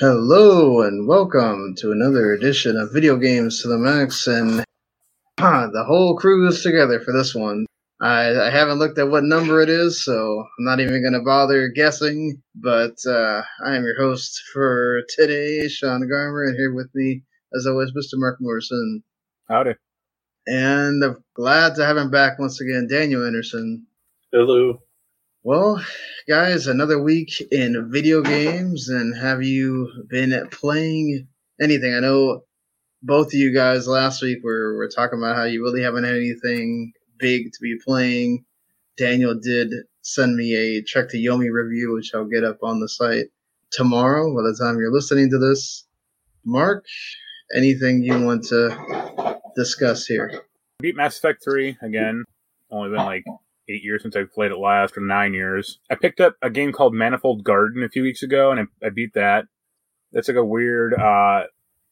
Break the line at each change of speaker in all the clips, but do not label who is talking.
Hello and welcome to another edition of Video Games to the Max, and the whole crew is together for this one. I, I haven't looked at what number it is, so I'm not even going to bother guessing. But uh, I am your host for today, Sean Garmer, and here with me, as always, Mr. Marc Morrison.
Howdy.
And I'm glad to have him back once again, Daniel Anderson.
Hello.
Well, guys, another week in video games, and have you been playing anything? I know both of you guys last week were, were talking about how you really haven't had anything big to be playing. Daniel did send me a Trek to Yomi review, which I'll get up on the site tomorrow by the time you're listening to this. Marc, anything you want to discuss here?
Beat Mass Effect 3 again. Only been like eight years since I played it last, or nine years. I picked up a game called Manifold Garden a few weeks ago, and I, I beat that. That's like a weird, uh,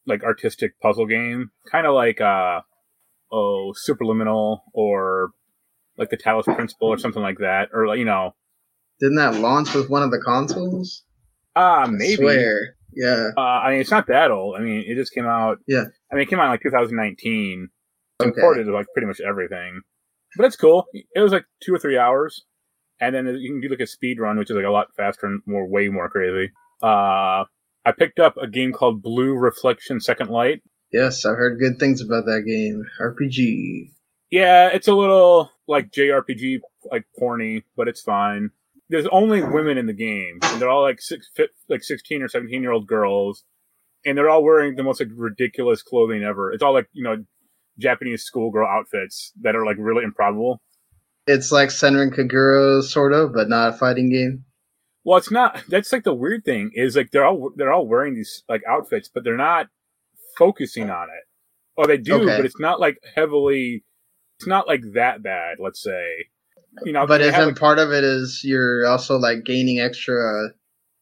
like artistic puzzle game, kind of like uh, oh, Superliminal or like the Talos Principle or something like that, or you know.
Didn't that launch with one of the consoles?
Ah, uh, maybe.
Yeah.
Uh, I mean, it's not that old. I mean, it just came out.
Yeah.
I mean, it came out in like 2019.
Okay.
Imported to like pretty much everything. But it's cool. It was like two or three hours, and then you can do like a speed run, which is like a lot faster and more, way more crazy. Uh, I picked up a game called Blue Reflection Second Light.
Yes, I've heard good things about that game. RPG.
Yeah, it's a little like JRPG, like porny, but it's fine. There's only women in the game, and they're all like six, like sixteen or seventeen year old girls, and they're all wearing the most like ridiculous clothing ever. It's all like you know Japanese schoolgirl outfits that are like really improbable.
It's like Senran Kagura sort of, but not a fighting game.
Well, it's not. That's like the weird thing is like they're all they're all wearing these like outfits, but they're not focusing on it. Or they do,
Okay.
but it's not like heavily. It's not like that bad. Let's say, you know.
But isn't
like,
part of it is you're also like gaining extra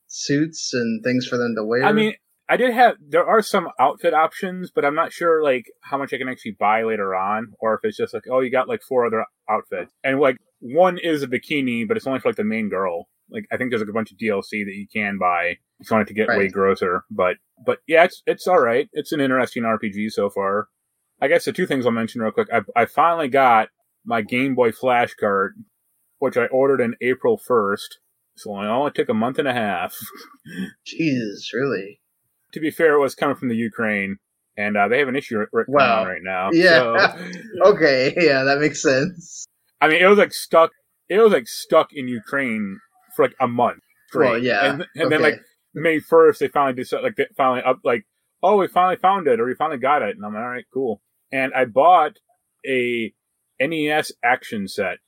suits and things for them to wear?
I mean, I did have. There are some outfit options, but I'm not sure like how much I can actually buy later on, or if it's just like, oh, you got like four other outfits, and like one is a bikini, but it's only for like the main girl. Like I think there's like a bunch of DLC that you can buy if you want it to get way grosser. But but yeah, it's it's all right. It's an interesting RPG so far. I guess the two things I'll mention real quick. I I finally got my Game Boy Flash card, which I ordered in April first. So it only took a month and a half.
Jesus, really?
To be fair, it was coming from the Ukraine, and uh, they have an issue right, right,
Wow.
on right now.
Yeah.
So,
Okay, yeah, that makes sense.
I mean, it was like stuck. It was like stuck in Ukraine for like a month straight.
Well, yeah.
and, and then like May first, they finally decided, like they finally up, like, oh, we finally found it, or we finally got it, and I'm like, all right, cool. And I bought a NES action set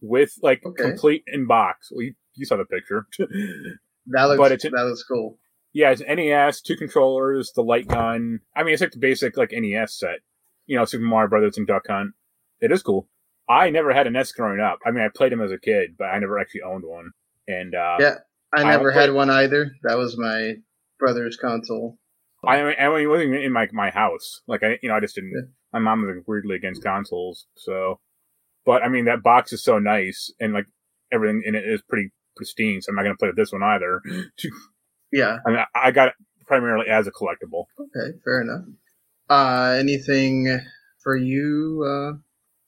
with like
Okay.
complete in box. Well, you, you saw the picture.
that looks
but it's-
that looks cool.
Yeah, it's NES, two controllers, the light gun. I mean, it's like the basic like NES set. You know, Super Mario Brothers and Duck Hunt. It is cool. I never had a NES growing up. I mean, I played them as a kid, but I never actually owned one. And uh,
Yeah. I
I
never
played-
had one either. That was my brother's console.
I, I mean, it wasn't even in my my house. Like I, you know, I just didn't.
Yeah.
My mom was like, weirdly against consoles, so. But I mean, that box is so nice, and like everything in it is pretty pristine. So I'm not gonna play with this one either.
Yeah.
I I I got it primarily as a collectible.
Okay, fair enough. Uh anything for you, uh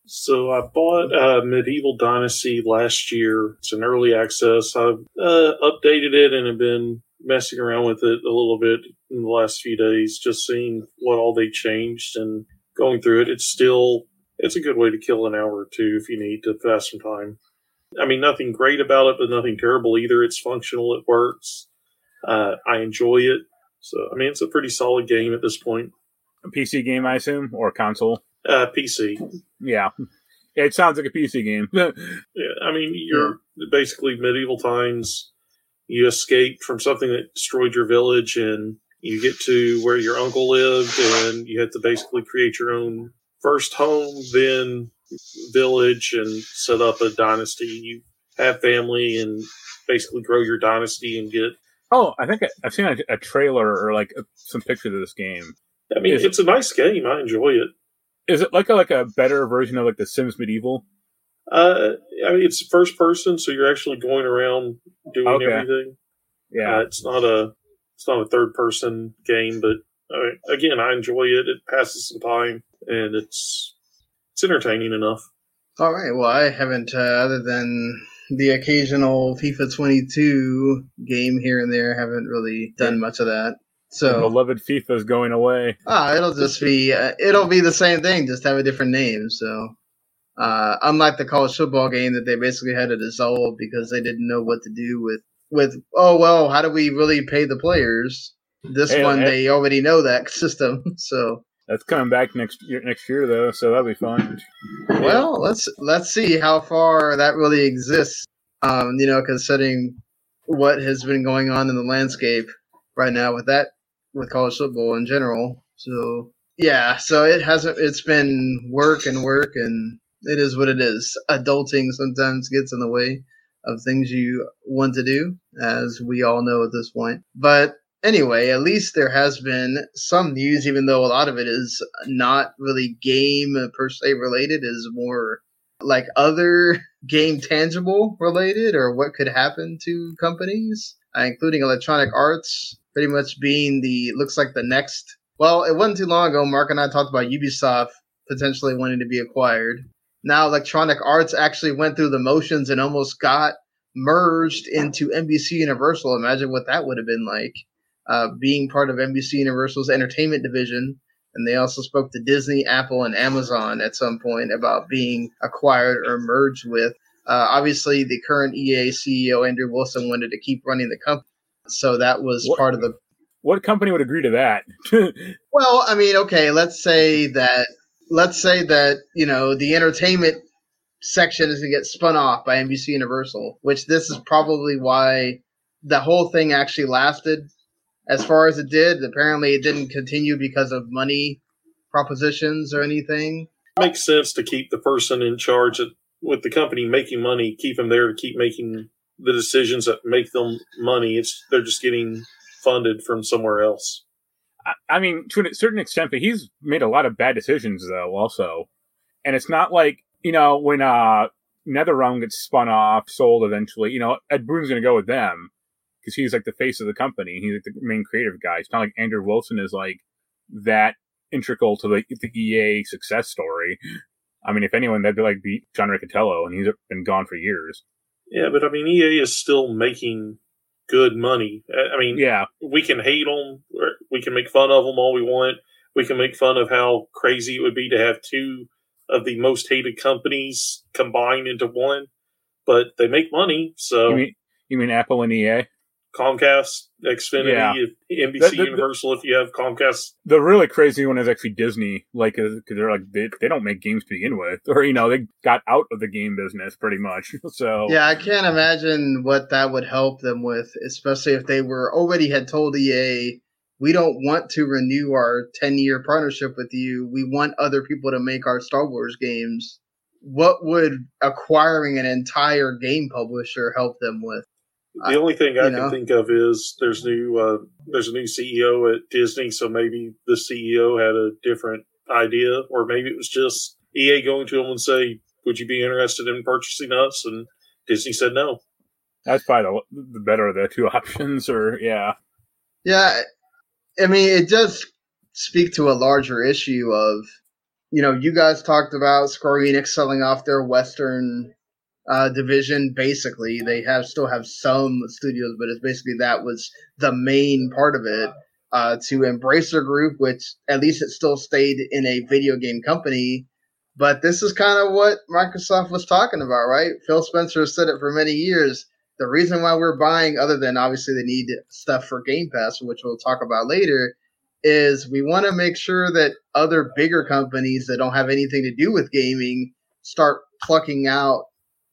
So I bought uh, Medieval Dynasty last year. It's an early access. I've uh, updated it and have been messing around with it a little bit in the last few days, just seeing what all they changed and going through it. It's still it's a good way to kill an hour or two if you need to pass some time. I mean, nothing great about it, but nothing terrible either. It's functional. It works. Uh, I enjoy it. So I mean, it's a pretty solid game at this point.
A PC game, I assume, or console.
Uh, PC.
Yeah. It sounds like a PC game.
Yeah, I mean, you're basically medieval times. You escape from something that destroyed your village, and you get to where your uncle lived, and you have to basically create your own first home, then village, and set up a dynasty. You have family, and basically grow your dynasty and get.
Oh, I think I, I've seen a, a trailer or like a, some pictures of this game.
I mean,
Is-
it's a nice game. I enjoy it.
Is it like a, like a better version of like the Sims Medieval?
Uh, I mean, it's first person, so you're actually going around doing
Okay.
everything.
Yeah.
Uh, it's not a It's not a third person game, but uh, again, I enjoy it. It passes some time, and it's it's entertaining enough.
All right. Well, I haven't, uh, other than the occasional FIFA 22 game here and there, haven't really done much of that. So
beloved FIFA is going away.
Ah, it'll just be uh, it'll be the same thing, just have a different name. So, uh, unlike the college football game that they basically had to dissolve because they didn't know what to do with with oh well, how do we really pay the players? This
Hey,
one
hey.
they already know that system. So,
That's coming back next year, next year though, so that'll be fun.
well, let's let's see how far that really exists. Um, you know, considering what has been going on in the landscape right now with that with college football in general. So yeah, so it hasn't. It's been work and work, and it is what it is. Adulting sometimes gets in the way of things you want to do, as we all know at this point. But anyway, at least there has been some news, even though a lot of it is not really game per se related, is more like other game tangible related or what could happen to companies, uh, including Electronic Arts, pretty much being the looks like the next. Well, it wasn't too long ago. Marc and I talked about Ubisoft potentially wanting to be acquired. Now, Electronic Arts actually went through the motions and almost got merged into NBC Universal. Imagine what that would have been like, uh, being part of NBC Universal's entertainment division. And they also spoke to Disney, Apple, and Amazon at some point about being acquired or merged with. Uh, obviously, the current EA CEO, Andrew Wilson, wanted to keep running the company. So that was
What-
part of the
What company would agree to that?
well, I mean, okay, let's say that let's say that, you know, the entertainment section is going to get spun off by NBC Universal, which this is probably why the whole thing actually lasted as far as it did. Apparently it didn't continue because of money propositions or anything.
makes sense to keep the person in charge of, with the company making money, keep them there to keep making the decisions that make them money. It's they're just getting funded from somewhere else.
I- I mean, to a certain extent, but he's made a lot of bad decisions though, also. And it's not like, you know, when uh NetherRealm gets spun off, sold eventually, you know, Ed Boon's gonna go with them. Because he's like the face of the company. He's like the main creative guy. It's not like Andrew Wilson is like that integral to the, the EA success story. I mean, if anyone, that'd be like John Riccitiello, and he's been gone for years.
Yeah, but I mean, EA is still making good money. I I mean,
Yeah,
we can hate them, we can make fun of them all we want. We can make fun of how crazy it would be to have two of the most hated companies combined into one, but they make money. So
you mean you mean Apple and EA?
Comcast, Xfinity,
Yeah.
NBC
The- the- the-
Universal, if you have Comcast.
the really crazy one is actually Disney, like, uh, because they're like they, they don't make games to begin with, or you know they got out of the game business pretty much. So
Yeah, I can't imagine what that would help them with, especially if they were already had told EA, we don't want to renew our 10 year partnership with you. We want other people to make our Star Wars games. What would acquiring an entire game publisher help them with?
The only thing I
you
can
know.
think of is there's new uh, there's a new CEO at Disney, so maybe the CEO had a different idea, or maybe it was just EA going to him and say, "Would you be interested in purchasing us?" And Disney said no.
that's probably the, the better of the two options. Or yeah,
Yeah, I mean, it does speak to a larger issue of, you know, you guys talked about Square Enix selling off their Western uh, division. Basically, they have still have some studios, but it's basically that was the main part of it. Uh, to Embracer Group, which at least it still stayed in a video game company. But this is kind of what Microsoft was talking about, right? Phil Spencer has said it for many years the reason why we're buying, other than obviously they need stuff for Game Pass, which we'll talk about later, is we want to make sure that other bigger companies that don't have anything to do with gaming start plucking out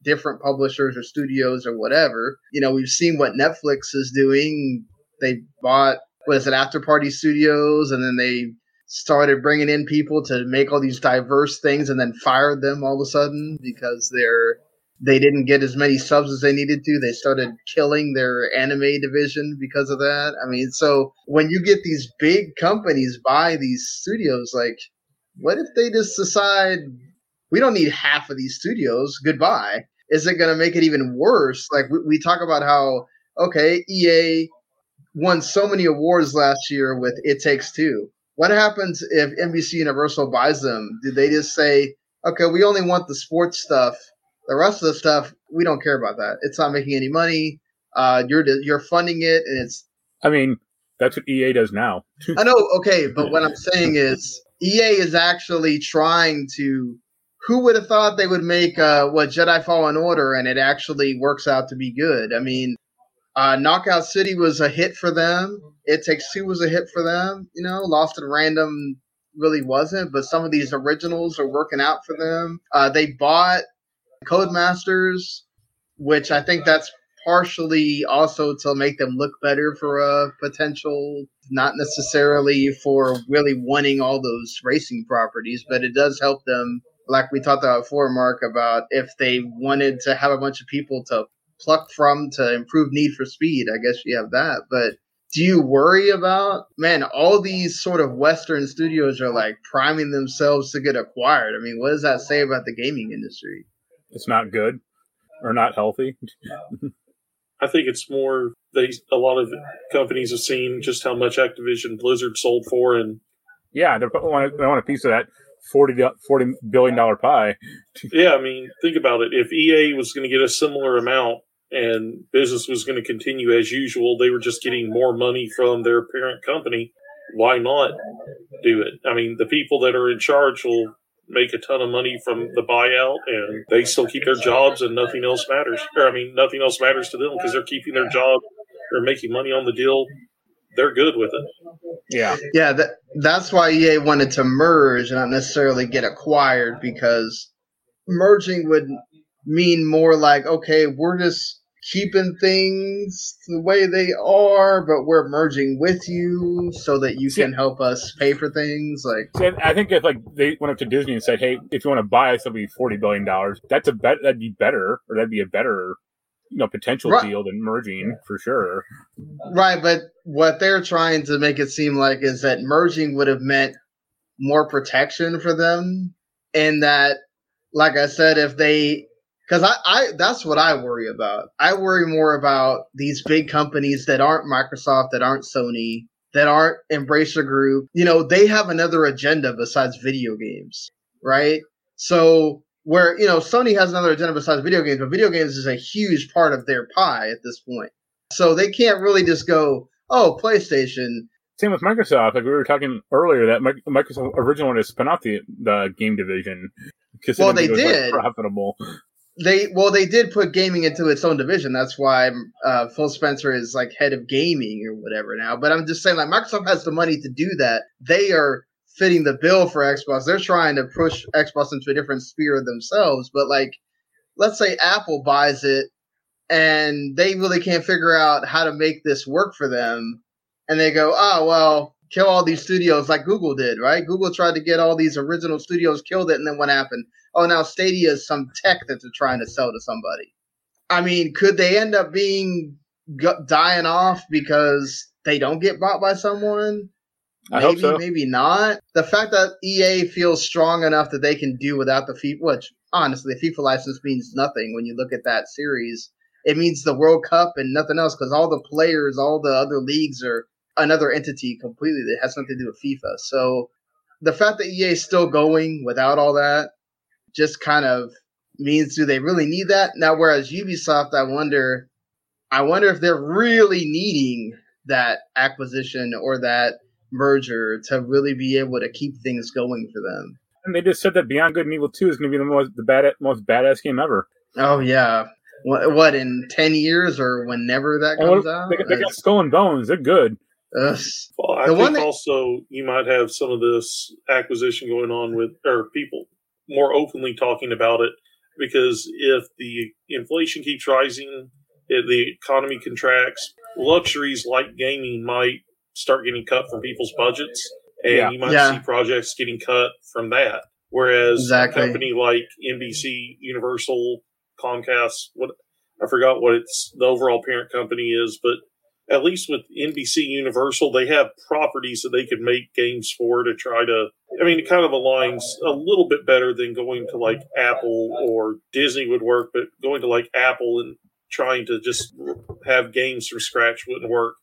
different publishers or studios or whatever. You know, we've seen what Netflix is doing. They bought, what is it, After Party Studios, and then they started bringing in people to make all these diverse things and then fired them all of a sudden because they're they didn't get as many subs as they needed to. They started killing their anime division because of that. I mean, so when you get these big companies buy these studios, like, what if they just decide we don't need half of these studios? Goodbye. Is it going to make it even worse? Like, we, we talk about how, okay, EA won so many awards last year with It Takes Two. What happens if NBC Universal buys them? Do they just say, okay, we only want the sports stuff. The rest of the stuff, we don't care about that. It's not making any money. Uh, you're you're funding it, and it's.
I mean, that's what EA does now.
I know, okay, but what I'm saying is EA is actually trying to. Who would have thought they would make uh, what Jedi Fallen Order, and it actually works out to be good? I mean, uh, Knockout City was a hit for them. It Takes Two was a hit for them. You know, Lost in Random really wasn't, but some of these originals are working out for them. Uh, they bought Codemasters, which I think that's partially also to make them look better for a potential, not necessarily for really wanting all those racing properties, but it does help them. Like we talked about before, Marc, about if they wanted to have a bunch of people to pluck from to improve Need for Speed, I guess you have that. But do you worry about man all these sort of western studios are like priming themselves to get acquired? I mean what does that say about the gaming industry?
It's not good or not healthy.
I think it's more they a lot of companies have seen just how much activision blizzard sold for and
yeah they want, they want a piece of that 40, $40 billion pie
yeah i mean think about it if ea was going to get a similar amount and business was going to continue as usual. They were just getting more money from their parent company. Why not do it? I mean, the people that are in charge will make a ton of money from the buyout and they still keep their jobs and nothing else matters. Or, I mean, nothing else matters to them because they're keeping their job. They're making money on the deal. They're good with it.
Yeah.
Yeah. That, that's why EA wanted to merge, and not necessarily get acquired because merging would mean more like, okay, we're just keeping things the way they are, but we're merging with you so that you can help us pay for things. Like,
I think if like they went up to Disney and said, "Hey, if you want to buy us, it'll be forty billion dollars." That's a bet. That'd be better, or that'd be a better, you know, potential right. deal than merging for sure.
Right, but what they're trying to make it seem like is that merging would have meant more protection for them, and that, like I said, if they because I, I that's what I worry about. I worry more about these big companies that aren't Microsoft, that aren't Sony, that aren't Embracer Group. You know, they have another agenda besides video games, right? So where you know Sony has another agenda besides video games, but video games is a huge part of their pie at this point. So they can't really just go, oh, PlayStation.
Same with Microsoft. Like we were talking earlier, that Microsoft originally wanted to spin off the the game division
because well, they did
like profitable
they well they did put gaming into its own division. That's why uh, Phil Spencer is like head of gaming or whatever now. But I'm just saying like Microsoft has the money to do that. They are fitting the bill for Xbox. They're trying to push Xbox into a different sphere themselves. But like, let's say Apple buys it and they really can't figure out how to make this work for them, and they go, oh well. Kill all these studios like Google did, right? Google tried to get all these original studios, killed it, and then what happened? oh, now Stadia is some tech that they're trying to sell to somebody. I mean, could they end up being dying off because they don't get bought by someone?
I
maybe,
so.
maybe not. The fact that EA feels strong enough that they can do without the FIFA, which honestly, the FIFA license means nothing when you look at that series. It means the World Cup and nothing else because all the players, all the other leagues are another entity completely that has nothing to do with FIFA. So the fact that EA is still going without all that just kind of means do they really need that now? Whereas Ubisoft, I wonder, I wonder if they're really needing that acquisition or that merger to really be able to keep things going for them.
And they just said that Beyond Good and Evil Two is going to be the most the bad most badass game ever.
Oh yeah, what, what in ten years or whenever that comes
well,
out?
They, they got Skull and Bones. They're good.
Ugh.
Well, I the think that- also you might have some of this acquisition going on with or people more openly talking about it because if the inflation keeps rising, if the economy contracts, luxuries like gaming might start getting cut from people's budgets, and yeah. you might yeah. see projects getting cut from that. Whereas exactly. a company like NBC, Universal, Comcast, what I forgot what its the overall parent company is, but at least with NBC Universal, they have properties that they could make games for to try to. I mean, it kind of aligns a little bit better than going to like Apple or Disney would work, but going to like Apple and trying to just have games from scratch wouldn't work.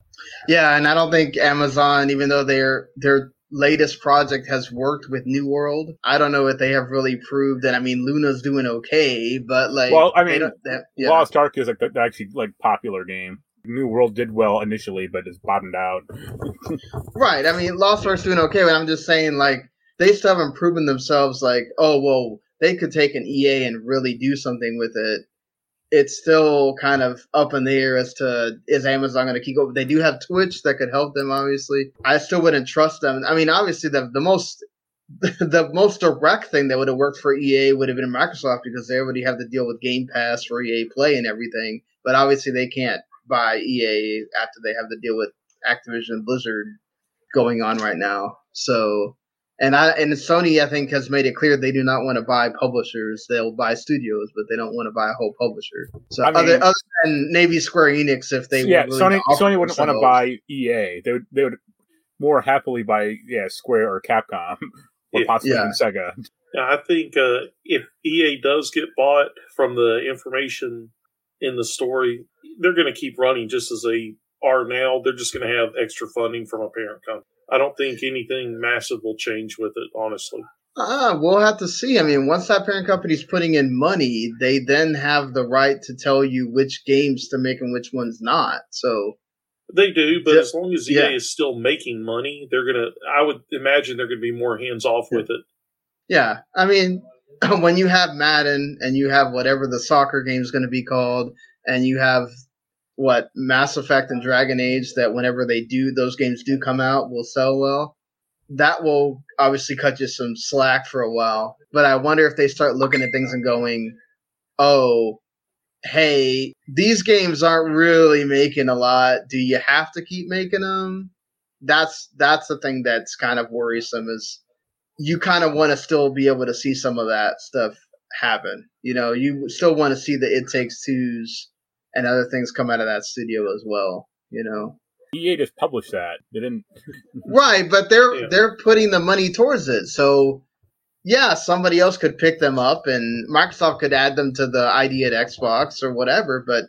Yeah, and I don't think Amazon, even though their their latest project has worked with New World, I don't know if they have really proved that. I mean, Luna's doing okay, but like,
Well, I mean,
they- yeah.
Lost Ark is like the actually like popular game. New World did well initially, but it's bottomed out.
Right. I mean, Lost Ark's doing okay, but I'm just saying, like, they still haven't proven themselves. Like, oh, well, they could take an EA and really do something with it. It's still kind of up in the air as to is Amazon going to keep going. They do have Twitch that could help them. Obviously, I still wouldn't trust them. I mean, obviously, the the most the most direct thing that would have worked for EA would have been Microsoft because they already have to deal with Game Pass for EA Play and everything. But obviously, they can't buy EA after they have to deal with Activision Blizzard going on right now. So, and I and Sony, I think, has made it clear they do not want to buy publishers. They'll buy studios, but they don't want to buy a whole publisher. So,
I mean-
other other than maybe Square Enix, if they
yeah,
were
Sony
to
Sony wouldn't want to buy EA. They would they would more happily buy yeah Square or Capcom or
Yeah.
possibly
Yeah.
Sega.
Yeah, I think uh, if EA does get bought from the information in the story, they're going to keep running just as they are now. They're just going to have extra funding from a parent company. I don't think anything massive will change with it, honestly.
Ah, we'll have to see. I mean, once that parent company's putting in money, they then have the right to tell you which games to make and which ones not. So,
They do, but
Yeah.
as long as EA
Yeah.
is still making money, they're to, I would imagine they're going to be more hands off with it.
yeah, I mean, when you have Madden and you have whatever the soccer game is going to be called, and you have what Mass Effect and Dragon Age that whenever they do, those games do come out, will sell well. That will obviously cut you some slack for a while. But I wonder if they start looking at things and going, oh, hey, these games aren't really making a lot. Do you have to keep making them? That's that's the thing that's kind of worrisome is you kind of want to still be able to see some of that stuff happen. You know, you still want to see the It Takes Twos and other things come out of that studio as well. You know,
EA just published that. They didn't.
right? But they're
Yeah.
they're putting the money towards it, so yeah, somebody else could pick them up, and Microsoft could add them to the ID at Xbox or whatever. But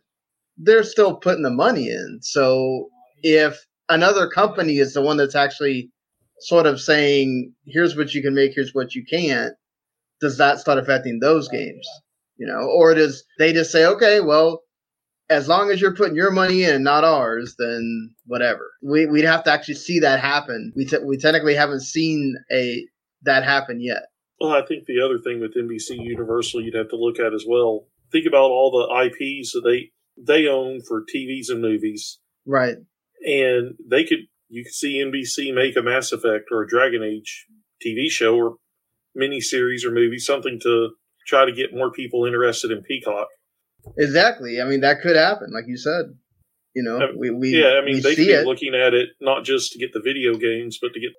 they're still putting the money in. So if another company is the one that's actually sort of saying, "Here's what you can make, here's what you can't," does that start affecting those games? You know, or does they just say, "Okay, well." As long as you're putting your money in, not ours, then whatever. We we'd have to actually see that happen. We te- we technically haven't seen a that happen yet.
Well, I think the other thing with NBC Universal you'd have to look at as well. Think about all the IPs that they they own for TVs and movies,
Right.
and they could you could see NBC make a Mass Effect or a Dragon Age TV show or miniseries or movie, something to try to get more people interested in Peacock.
Exactly. I mean, that could happen, like you said. You know,
Um,
we, we
yeah, I mean they could
see
be
it.
looking at it not just to get the video games, but to get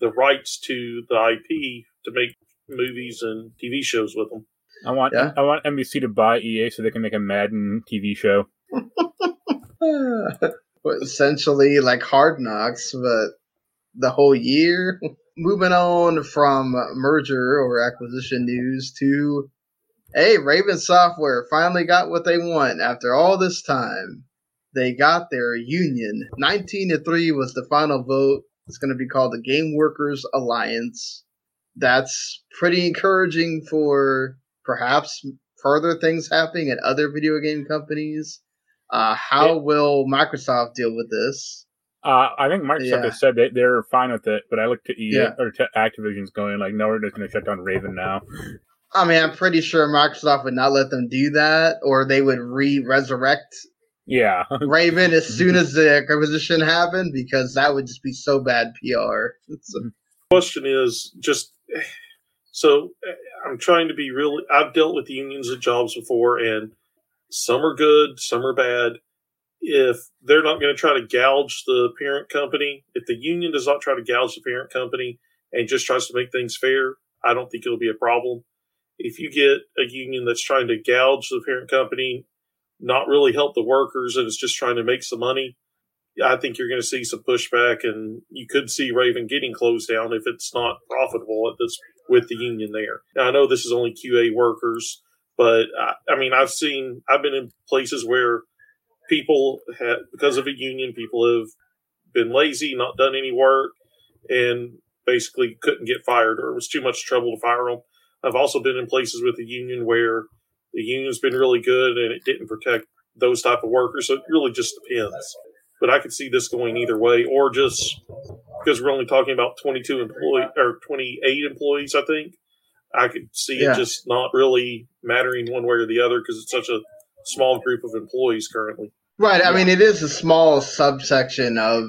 the rights to the IP to make movies and TV shows with them.
I want
Yeah.
I want NBC to buy EA so they can make a Madden TV show.
But essentially, like Hard Knocks, but the whole year. Moving on from merger or acquisition news to, hey, Raven Software finally got what they want after all this time. They got their union. 19 to 3 was the final vote. It's going to be called the Game Workers Alliance. That's pretty encouraging for perhaps further things happening at other video game companies. Uh, how
Yeah.
will Microsoft deal with this?
Uh, I think Microsoft
Yeah.
has said that they're fine with it, but I look to EA
Yeah.
or to Activision's going like, no, we're just going to shut down Raven now.
I mean, I'm pretty sure Microsoft would not let them do that, or they would re-resurrect
Yeah,
Raven as soon as the acquisition happened, because that would just be so bad PR. So-
question is just so I'm trying to be really. I've dealt with unions at jobs before, and some are good, some are bad. If they're not going to try to gouge the parent company, if the union does not try to gouge the parent company and just tries to make things fair, I don't think it'll be a problem. If you get a union that's trying to gouge the parent company, not really help the workers, and it's just trying to make some money, I think you're going to see some pushback, and you could see Raven getting closed down if it's not profitable at this with the union there. Now I know this is only QA workers, but I, I mean I've seen I've been in places where people had because of a union, people have been lazy, not done any work, and basically couldn't get fired, or it was too much trouble to fire them. I've also been in places with the union where the union's been really good and it didn't protect those type of workers. So it really just depends. But I could see this going either way, or just because we're only talking about 22 employee or 28 employees, I think. I could see
Yeah.
it just not really mattering one way or the other because it's such a small group of employees currently.
Right. I
Yeah.
mean, it is a small subsection of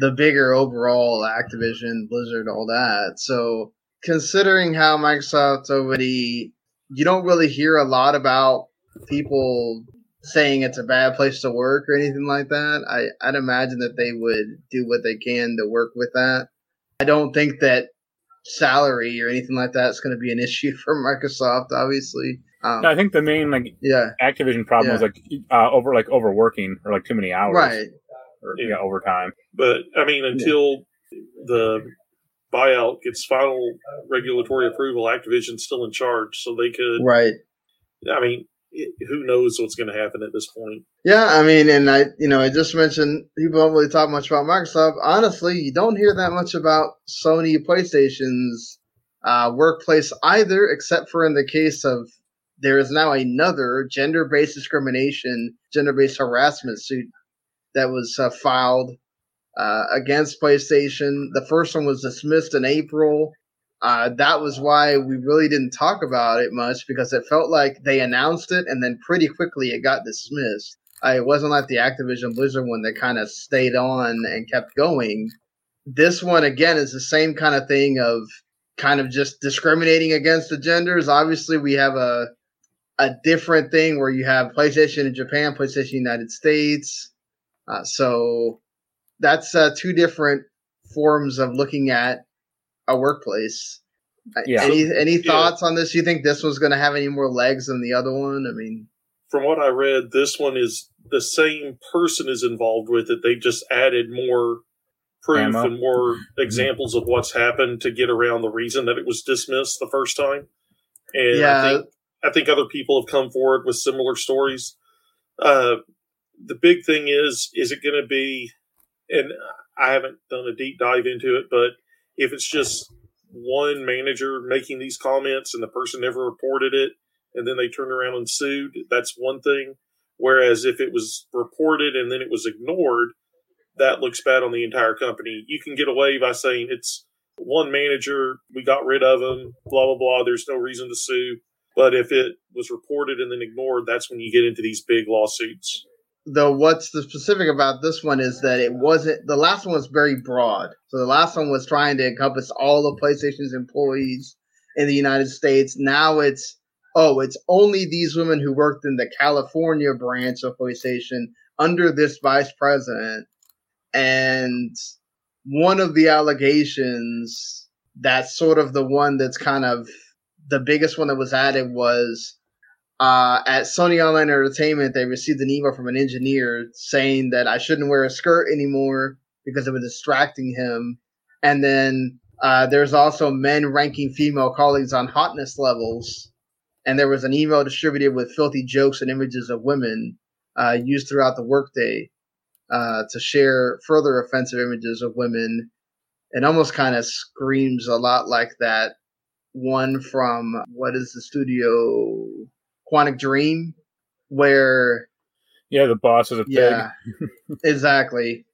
the bigger overall Activision, Blizzard, all that. So, considering how Microsoft already, you don't really hear a lot about people saying it's a bad place to work or anything like that. I, I'd imagine that they would do what they can to work with that. I don't think that salary or anything like that is going to be an issue for Microsoft, obviously. Um,
No, I think the main like
yeah.
Activision problem was like uh, over like overworking or like too many hours,
Right.
Or yeah, overtime.
But I mean, until the buyout gets final regulatory approval, Activision's still in charge, so they could.
Right.
I mean, it, who knows what's going to happen at this point?
Yeah, I mean, and I, you know, I just mentioned people don't really talk much about Microsoft. Honestly, you don't hear that much about Sony PlayStation's uh, workplace either, except for in the case of there is now another gender-based discrimination, gender-based harassment suit that was uh, filed uh, against PlayStation. The first one was dismissed in April. Uh, that was why we really didn't talk about it much because it felt like they announced it and then pretty quickly it got dismissed. Uh, it wasn't like the Activision Blizzard one that kind of stayed on and kept going. This one again is the same kind of thing of kind of just discriminating against the genders. Obviously, we have a a different thing where you have PlayStation in Japan, PlayStation United States. Uh, so that's uh, two different forms of looking at a workplace. Uh,
Yeah.
Any any
Yeah.
thoughts on this? You think this one's going to have any more legs than the other one? I mean,
From what I read, this one is the same person is involved with it. They just added more proof
Ammo.
and more examples of what's happened to get around the reason that it was dismissed the first time. And
Yeah.
I think I think other people have come forward with similar stories. Uh, the big thing is, is it going to be? And I haven't done a deep dive into it, but if it's just one manager making these comments and the person never reported it, and then they turned around and sued, that's one thing. Whereas if it was reported and then it was ignored, that looks bad on the entire company. You can get away by saying it's one manager, we got rid of him, blah, blah, blah. There's no reason to sue. But if it was reported and then ignored, that's when you get into these big lawsuits.
Though what's the specific about this one is that it wasn't the last one was very broad. So the last one was trying to encompass all of playstation's employees in the united states. Now it's oh it's only these women who worked in the california branch of playstation under this vice president. And one of the allegations that's sort of the one that's kind of the biggest one that was added was uh, at Sony Online Entertainment, they received an email from an engineer saying that I shouldn't wear a skirt anymore because it was distracting him. And then uh, there's also men ranking female colleagues on hotness levels. And there was an email distributed with filthy jokes and images of women uh, used throughout the workday uh, to share further offensive images of women. It almost kind of screams a lot like that one from what is the studio Quantic Dream, where
Yeah, the boss is a pig.
yeah, exactly.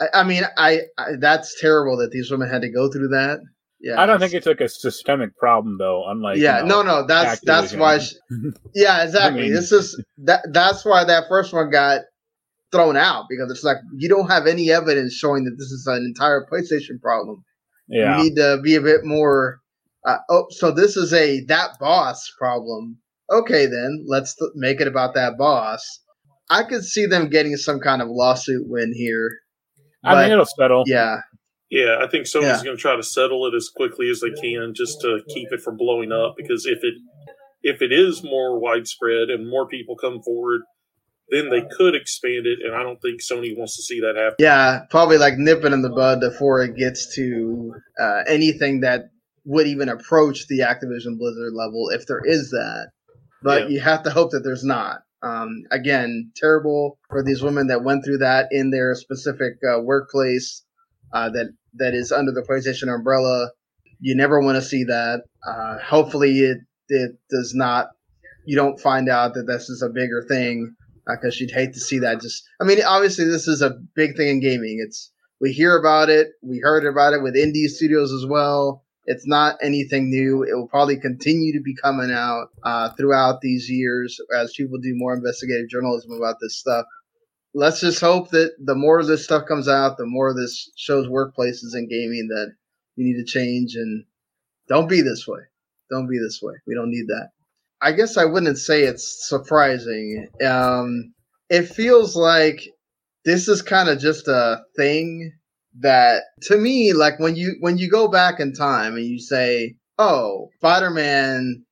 I, I mean, I, I that's terrible that these women had to go through that. Yeah,
I don't think it's like a systemic problem though. Unlike
yeah,
you know,
no, no, that's that's why. She, yeah, exactly.
I mean-
this is that. That's why that first one got thrown out because it's like you don't have any evidence showing that this is an entire PlayStation problem.
yeah,
You need to be a bit more. Uh, oh, so this is a that boss problem. Okay, then let's th- make it about that boss. I could see them getting some kind of lawsuit win here.
I mean it'll settle.
Yeah,
Yeah, I think Sony's
Yeah.
going to try to settle it as quickly as they can just to keep it from blowing up. Because if it if it is more widespread and more people come forward, then they could expand it. And I don't think Sony wants to see that happen.
yeah, probably like nipping in the bud before it gets to uh, anything that would even approach the Activision Blizzard level, if there is that. But
Yeah.
you have to hope that there's not. Um, again, terrible for these women that went through that in their specific uh, workplace uh, that that is under the PlayStation umbrella. You never want to see that. Uh, hopefully, it it does not. You don't find out that this is a bigger thing because you'd hate to see that. Just, I mean, obviously, this is a big thing in gaming. It's we hear about it, we heard about it with indie studios as well. It's not anything new. It will probably continue to be coming out uh, throughout these years as people do more investigative journalism about this stuff. Let's just hope that the more this stuff comes out, the more this shows workplaces in gaming that you need to change and don't be this way. Don't be this way. We don't need that. I guess I wouldn't say it's surprising. Um, it feels like this is kind of just a thing that to me like when you when you go back in time and you say oh spider-man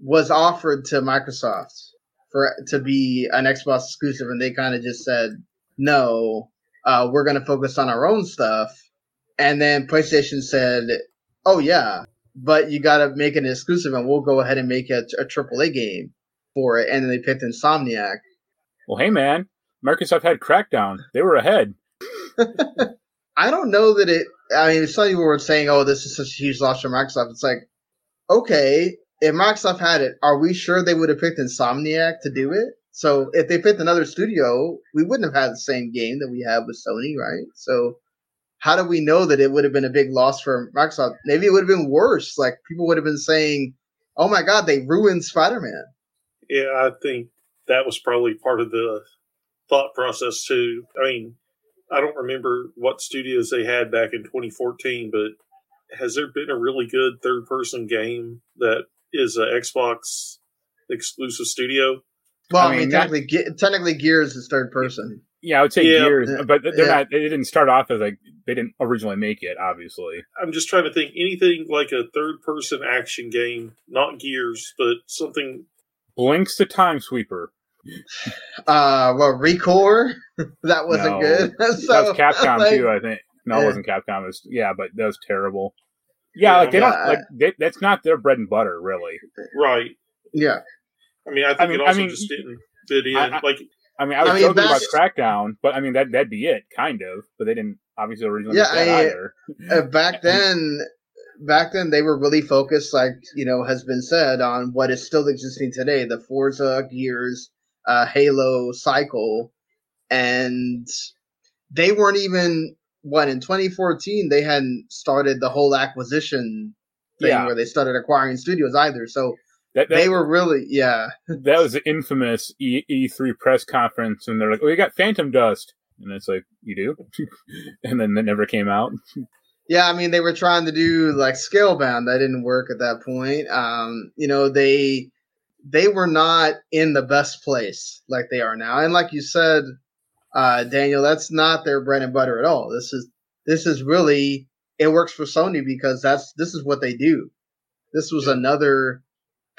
was offered to microsoft for to be an xbox exclusive and they kind of just said no uh, we're going to focus on our own stuff. And then playstation said oh yeah but you got to make it exclusive and we'll go ahead and make a, triple a aaa game for it. And then they picked insomniac.
Well hey man microsoft had crackdown. They were ahead
I don't know that it. I mean, some people were saying, "Oh, this is such a huge loss for Microsoft." It's like, okay, if Microsoft had it, are we sure they would have picked Insomniac to do it? So if they picked another studio, we wouldn't have had the same game that we have with Sony, right? So how do we know that it would have been a big loss for Microsoft? Maybe it would have been worse. Like people would have been saying, "Oh my God, they ruined Spider-Man."
Yeah, I think that was probably part of the thought process too. I mean, I don't remember what studios they had back in 2014, but has there been a really good third person game that is an Xbox exclusive studio?
Well, I mean, I mean technically, that, technically, Gears is third person.
Yeah, I would say yeah, Gears, but they're yeah. not. They didn't start off as like they didn't originally make it. Obviously,
I'm just trying to think anything like a third person action game, not Gears, but something.
Blinx the Time Sweeper.
Uh, well, Recore that wasn't no, good.
so, that was Capcom like, too, I think. No, it wasn't Capcom. It was, yeah, but that was terrible. Yeah, yeah like they yeah, don't like they, that's not their bread and butter, really.
Right.
Yeah.
I mean, I think I mean, it also I mean, just didn't fit in. I, like,
I mean, I was I mean, joking about Crackdown, but I mean that that'd be it, kind of. But they didn't obviously originally yeah, I, either.
Uh, back then, back then they were really focused, like you know has been said, on what is still existing today: the Forza, Gears, uh, Halo cycle, and they weren't even what in 2014 they hadn't started the whole acquisition thing yeah. where they started acquiring studios either. So that, that, they were really yeah.
that was the infamous e- 3 press conference, and they're like, "Oh, you got Phantom Dust," and it's like, "You do," and then it never came out.
Yeah, I mean they were trying to do like Scalebound, that didn't work at that point. Um, you know they they were not in the best place like they are now. And like you said, uh, Daniel, that's not their bread and butter at all. This is this is really it works for Sony because that's this is what they do. This was another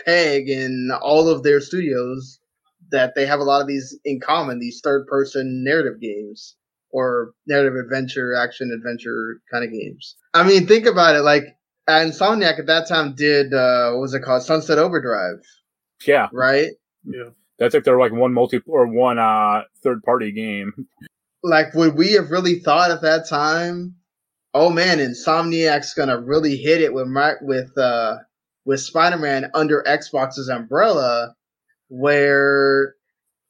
peg in all of their studios that they have a lot of these in common, these third person narrative games or narrative adventure, action adventure kind of games. I mean, think about it. Like Insomniac at that time did uh, what was it called? Sunset Overdrive
yeah.
Right?
Yeah.
That's if they're like one multi or one uh third party game.
Like would we have really thought at that time, oh man, Insomniac's gonna really hit it with my with uh with Spider Man under Xbox's umbrella where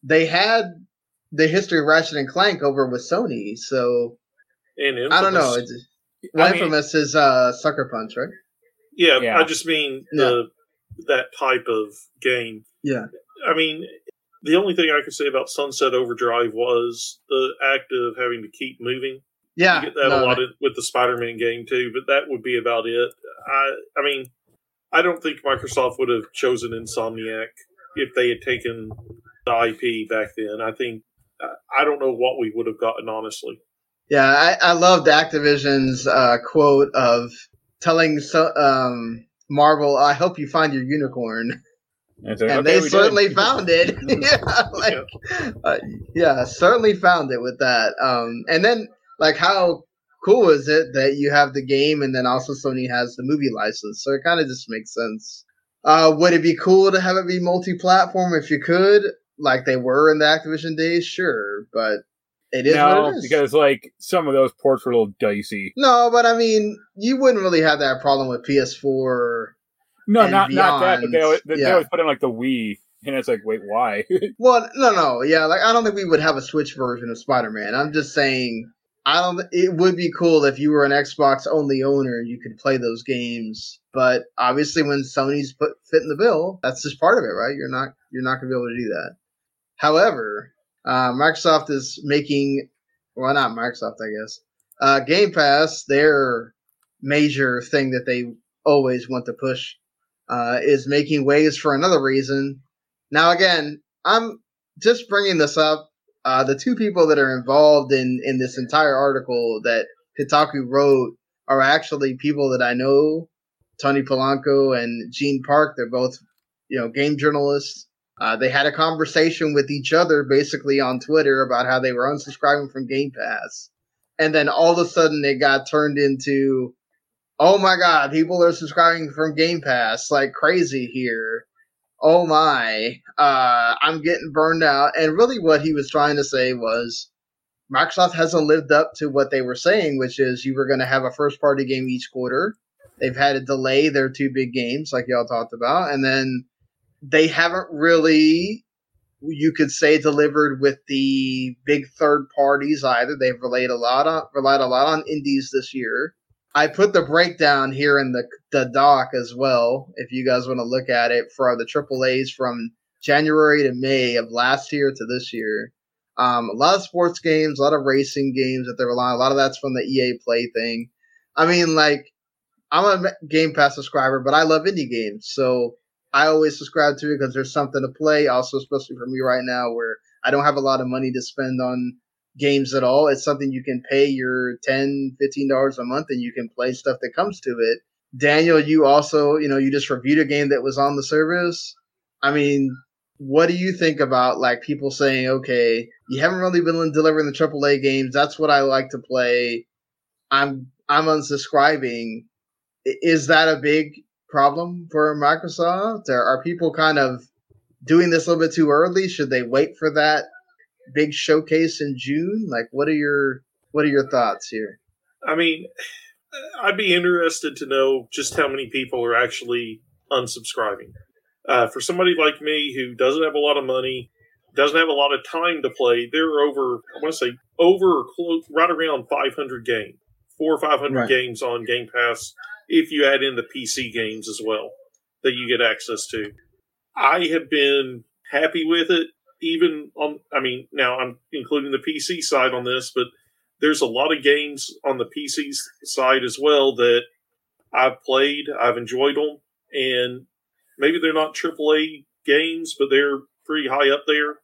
they had the history of Ratchet and Clank over with Sony, so I don't know. It's, well, I mean, Infamous is uh, Sucker Punch, right?
Yeah, yeah, I just mean the that type of game.
Yeah.
I mean, the only thing I could say about Sunset Overdrive was the act of having to keep moving.
Yeah,
you get that no, a lot of, with the Spider-Man game too, but that would be about it. I, I mean, I don't think Microsoft would have chosen Insomniac if they had taken the IP back then. I think I don't know what we would have gotten honestly.
Yeah, I, I loved Activision's uh, quote of telling so, um, Marvel, I hope you find your unicorn. And, and okay, they certainly did. found it. yeah, like, yeah. Uh, yeah, certainly found it with that. Um, and then like how cool is it that you have the game and then also Sony has the movie license? So it kind of just makes sense. Uh, would it be cool to have it be multi-platform if you could? like they were in the Activision days, sure, but it is
no,
it is.
because like some of those ports were a little dicey.
no, but I mean, you wouldn't really have that problem with PS4.
No, not not that, but they
beyond,
always, they
yeah.
always put in like the Wii, and it's like, wait, why?
Well, no, no, yeah, like I don't think we would have a Switch version of Spider-Man. I'm just saying, I don't. It would be cool if you were an Xbox only owner and you could play those games. But obviously, when Sony's put fit in the bill, that's just part of it, right? You're not you're not gonna be able to do that. However, uh, Microsoft is making well, not Microsoft, I guess. Uh, Game Pass, their major thing that they always want to push, uh, is making waves for another reason. Now, again, I'm just bringing this up. Uh, the two people that are involved in in this entire article that Kotaku wrote are actually people that I know. Tony Polanco and Gene Park. They're both, you know, game journalists. Uh, they had a conversation with each other basically on Twitter about how they were unsubscribing from Game Pass. And then all of a sudden it got turned into, oh my God, people are subscribing from Game Pass like crazy here. Oh my, uh, I'm getting burned out. And really what he was trying to say was Microsoft hasn't lived up to what they were saying, which is you were going to have a first party game each quarter. They've had to delay their two big games, like y'all talked about. And then they haven't really, you could say, delivered with the big third parties either. They've relied a lot on relied a lot on indies this year. I put the breakdown here in the the doc as well, if you guys want to look at it for the AAA's from January to May of last year to this year. Um, a lot of sports games, a lot of racing games that they're relying. A lot of that's from the EA Play thing. I mean, like I'm a Game Pass subscriber, but I love indie games, so I always subscribe to it because there's something to play. Also, especially for me right now, where I don't have a lot of money to spend on games at all. It's something you can pay your 10 dollars a month, and you can play stuff that comes to it. Daniel, you also, you know, you just reviewed a game that was on the service. I mean, what do you think about like people saying, okay, you haven't really been delivering the AAA games. That's what I like to play. I'm I'm unsubscribing. Is that a big problem for Microsoft? Or are people kind of doing this a little bit too early? Should they wait for that big showcase in June? Like, what are your what are your thoughts here?
I mean, I'd be interested to know just how many people are actually unsubscribing. Uh, for somebody like me who doesn't have a lot of money, doesn't have a lot of time to play, there are over, I want to say, over close, right around 500 games, four or 500
Right.
games on Game Pass if you add in the PC games as well that you get access to. I have been happy with it, even on, I mean, now I'm including the PC side on this, but there's a lot of games on the PC side as well that I've played, I've enjoyed them, and maybe they're not AAA games, but they're pretty high up there.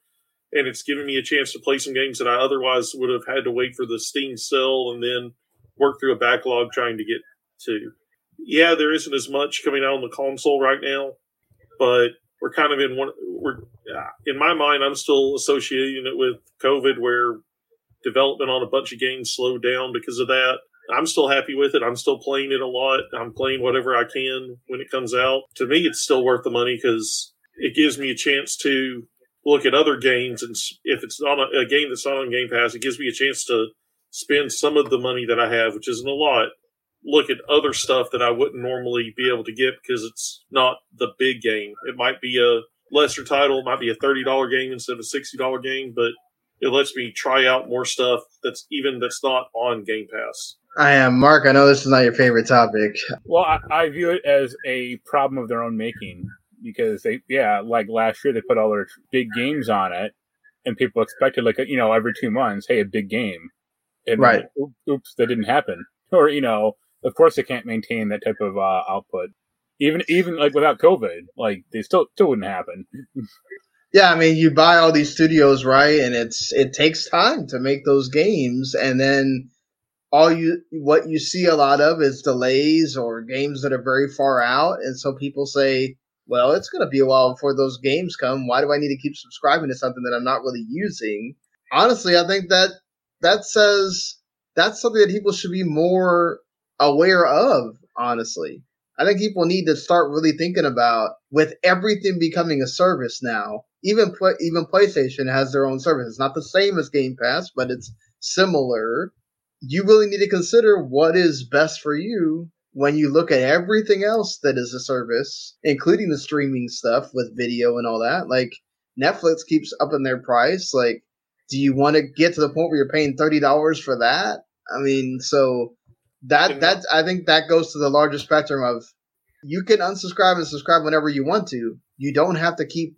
And it's given me a chance to play some games that I otherwise would have had to wait for the Steam sale and then work through a backlog trying to get to. Yeah, there isn't as much coming out on the console right now, but we're kind of in one. We're in my mind, I'm still associating it with COVID, where development on a bunch of games slowed down because of that. I'm still happy with it. I'm still playing it a lot. I'm playing whatever I can when it comes out. To me, it's still worth the money because it gives me a chance to look at other games. And if it's not a, a game that's not on Game Pass, it gives me a chance to spend some of the money that I have, which isn't a lot, look at other stuff that I wouldn't normally be able to get because it's not the big game. It might be a lesser title, it might be a $30 game instead of a $60 game, but it lets me try out more stuff that's even that's not on Game Pass.
I am Marc. I know this is not your favorite topic.
Well, I, I view it as a problem of their own making because they, yeah, like last year they put all their big games on it, and people expected like you know every two months, hey, a big game, and
Right.
Oops, that didn't happen. Or you know, of course they can't maintain that type of uh, output, even even like without COVID, like they still still wouldn't happen.
Yeah, I mean, you buy all these studios, right? And it's it takes time to make those games, and then all you what you see a lot of is delays or games that are very far out, and so people say, "Well, it's going to be a while before those games come. Why do I need to keep subscribing to something that I'm not really using?" Honestly, I think that that says that's something that people should be more aware of. Honestly, I think people need to start really thinking about with everything becoming a service now, even even PlayStation has their own service. It's not the same as Game Pass, but it's similar. You really need to consider what is best for you when you look at everything else that is a service, including the streaming stuff with video and all that. Like Netflix keeps upping their price. Like, do you want to get to the point where you're paying thirty dollars for that? I mean, so that that I think that goes to the larger spectrum of you can unsubscribe and subscribe whenever you want to. You don't have to keep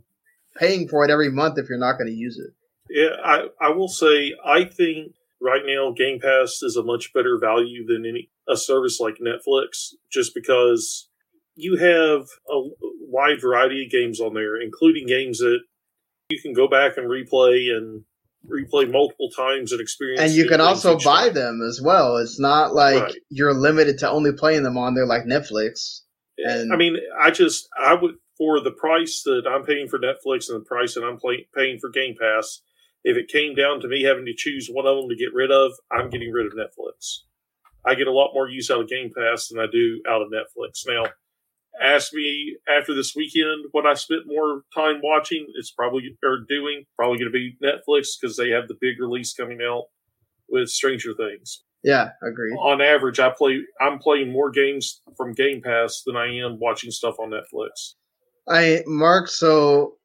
paying for it every month if you're not going to use it.
Yeah, I, I will say I think right now Game Pass is a much better value than any a service like Netflix, just because you have a wide variety of games on there, including games that you can go back and replay and replay multiple times and experience.
And you can also buy
time.
them as well. It's not like
Right.
you're limited to only playing them on there like Netflix. And-
I mean, I just I would for the price that I'm paying for Netflix and the price that I'm play, paying for Game Pass. If it came down to me having to choose one of them to get rid of, I'm getting rid of Netflix. I get a lot more use out of Game Pass than I do out of Netflix. Now, ask me after this weekend what I spent more time watching. It's probably or doing probably going to be Netflix because they have the big release coming out with Stranger Things
Yeah, agreed.
on average, I play. I'm playing more games from Game Pass than I am watching stuff on Netflix.
I Marc, so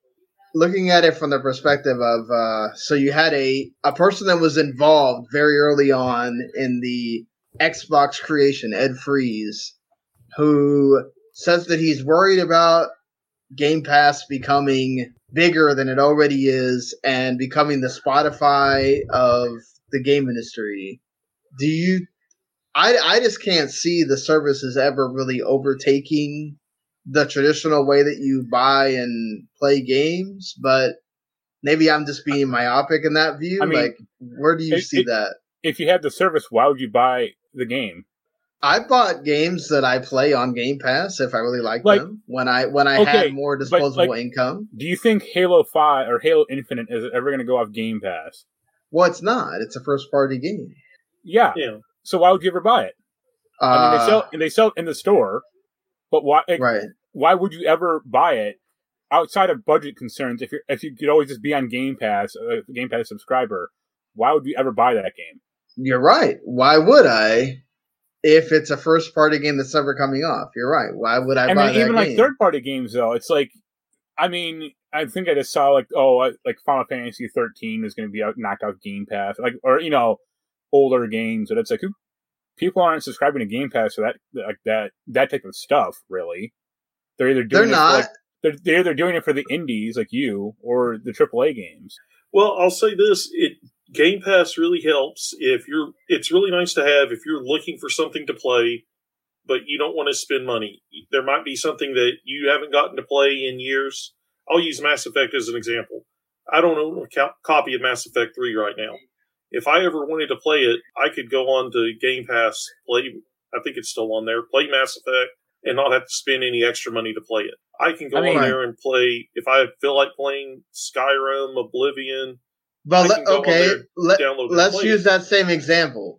looking at it from the perspective of uh so you had a a person that was involved very early on in the Xbox creation, Ed Fries, who says that he's worried about Game Pass becoming bigger than it already is and becoming the Spotify of the game industry. Do you I I just can't see the services ever really overtaking the traditional way that you buy and play games, but maybe I'm just being myopic in that view.
I mean,
like, where do you
it-
see
it-
that?
If you had the service, why would you buy the game?
I bought games that I play on Game Pass if I really like,
Like-
them. When I when I
Okay,
had more disposable
like-
income.
Do you think Halo Five or Halo Infinite is ever going to go off Game Pass?
Well, it's not. It's a first party game.
Yeah.
Yeah,
So why would you ever buy it?
Uh,
I mean, they sell and they sell it in the store, but why? like,
right.
Why would you ever buy it outside of budget concerns? If you if you could always just be on Game Pass, a Game Pass subscriber, why would you ever buy that game?
You're right. Why would I? If it's a first party game that's ever coming off, you're right. Why would I
and
buy
then
that
even
game?
like third party games though, it's like, I mean, I think I just saw like oh like Final Fantasy 13 is going to be out knocked out Game Pass, like or you know older games, and it's like who people aren't subscribing to Game Pass for that like that that type of stuff really. They're either
They're
doing it for, like, they're, they're either doing it for the indies like you or the AAA games.
Well, I'll say this: it Game Pass really helps if you're. It's really nice to have if you're looking for something to play, but you don't want to spend money. There might be something that you haven't gotten to play in years. I'll use Mass Effect as an example. I don't own a co- copy of Mass Effect Three right now. If I ever wanted to play it, I could go on to Game Pass, play. I think it's still on there. Play Mass Effect and not have to spend any extra money to play it. I can go
I mean-
on there and play if I feel like playing Skyrim, Oblivion,
But
I
let-
can go on
okay, let, let's
play
use that same example.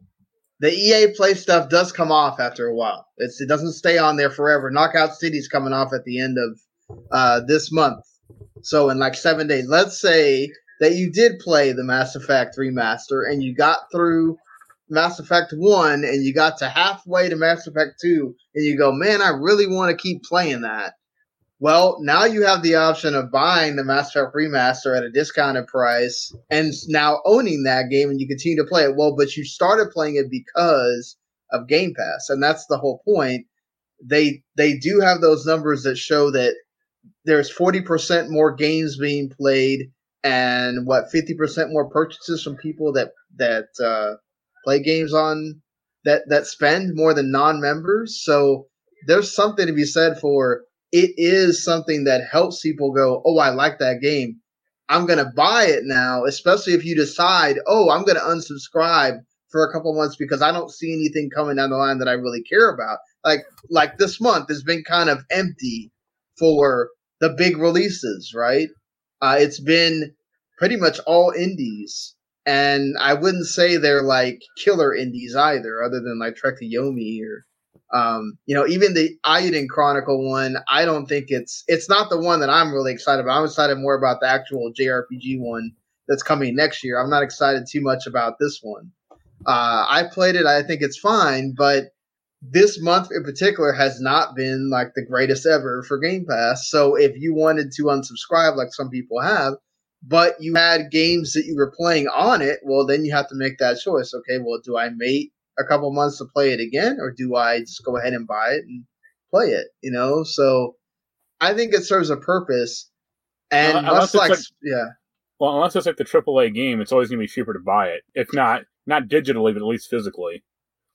The EA Play stuff does come off after a while. It's, it doesn't stay on there forever. Knockout City's coming off at the end of uh, this month. So in like seven days, let's say that you did play the Mass Effect remaster and you got through Mass Effect 1 and you got to halfway to Mass Effect 2 and you go, man, I really want to keep playing that. Well, now you have the option of buying the Mass Effect remaster at a discounted price and now owning that game and you continue to play it. Well, but you started playing it because of Game Pass, and that's the whole point. They they do have those numbers that show that there's 40% more games being played and what 50% more purchases from people that that uh, play games on that that spend more than non-members. So there's something to be said for it is something that helps people go, "Oh, I like that game. I'm going to buy it now," especially if you decide, "Oh, I'm going to unsubscribe for a couple months because I don't see anything coming down the line that I really care about." Like like this month has been kind of empty for the big releases, right? Uh, it's been pretty much all indies, and I wouldn't say they're like killer indies either, other than like Trek to Yomi or Um, you know, even the Eiyuden Chronicle one, I don't think it's it's not the one that I'm really excited about. I'm excited more about the actual JRPG one that's coming next year. I'm not excited too much about this one. Uh, I played it. I think it's fine, but this month in particular has not been like the greatest ever for Game Pass. So if you wanted to unsubscribe, like some people have, but you had games that you were playing on it, well, then you have to make that choice. Okay, well, do I wait a couple months to play it again, or do I just go ahead and buy it and play it? You know, so I think it serves a purpose. And
Well, unless
much like,
it's
yeah,
Well, unless it's like the AAA game, it's always going to be cheaper to buy it. If not, not digitally, but at least physically.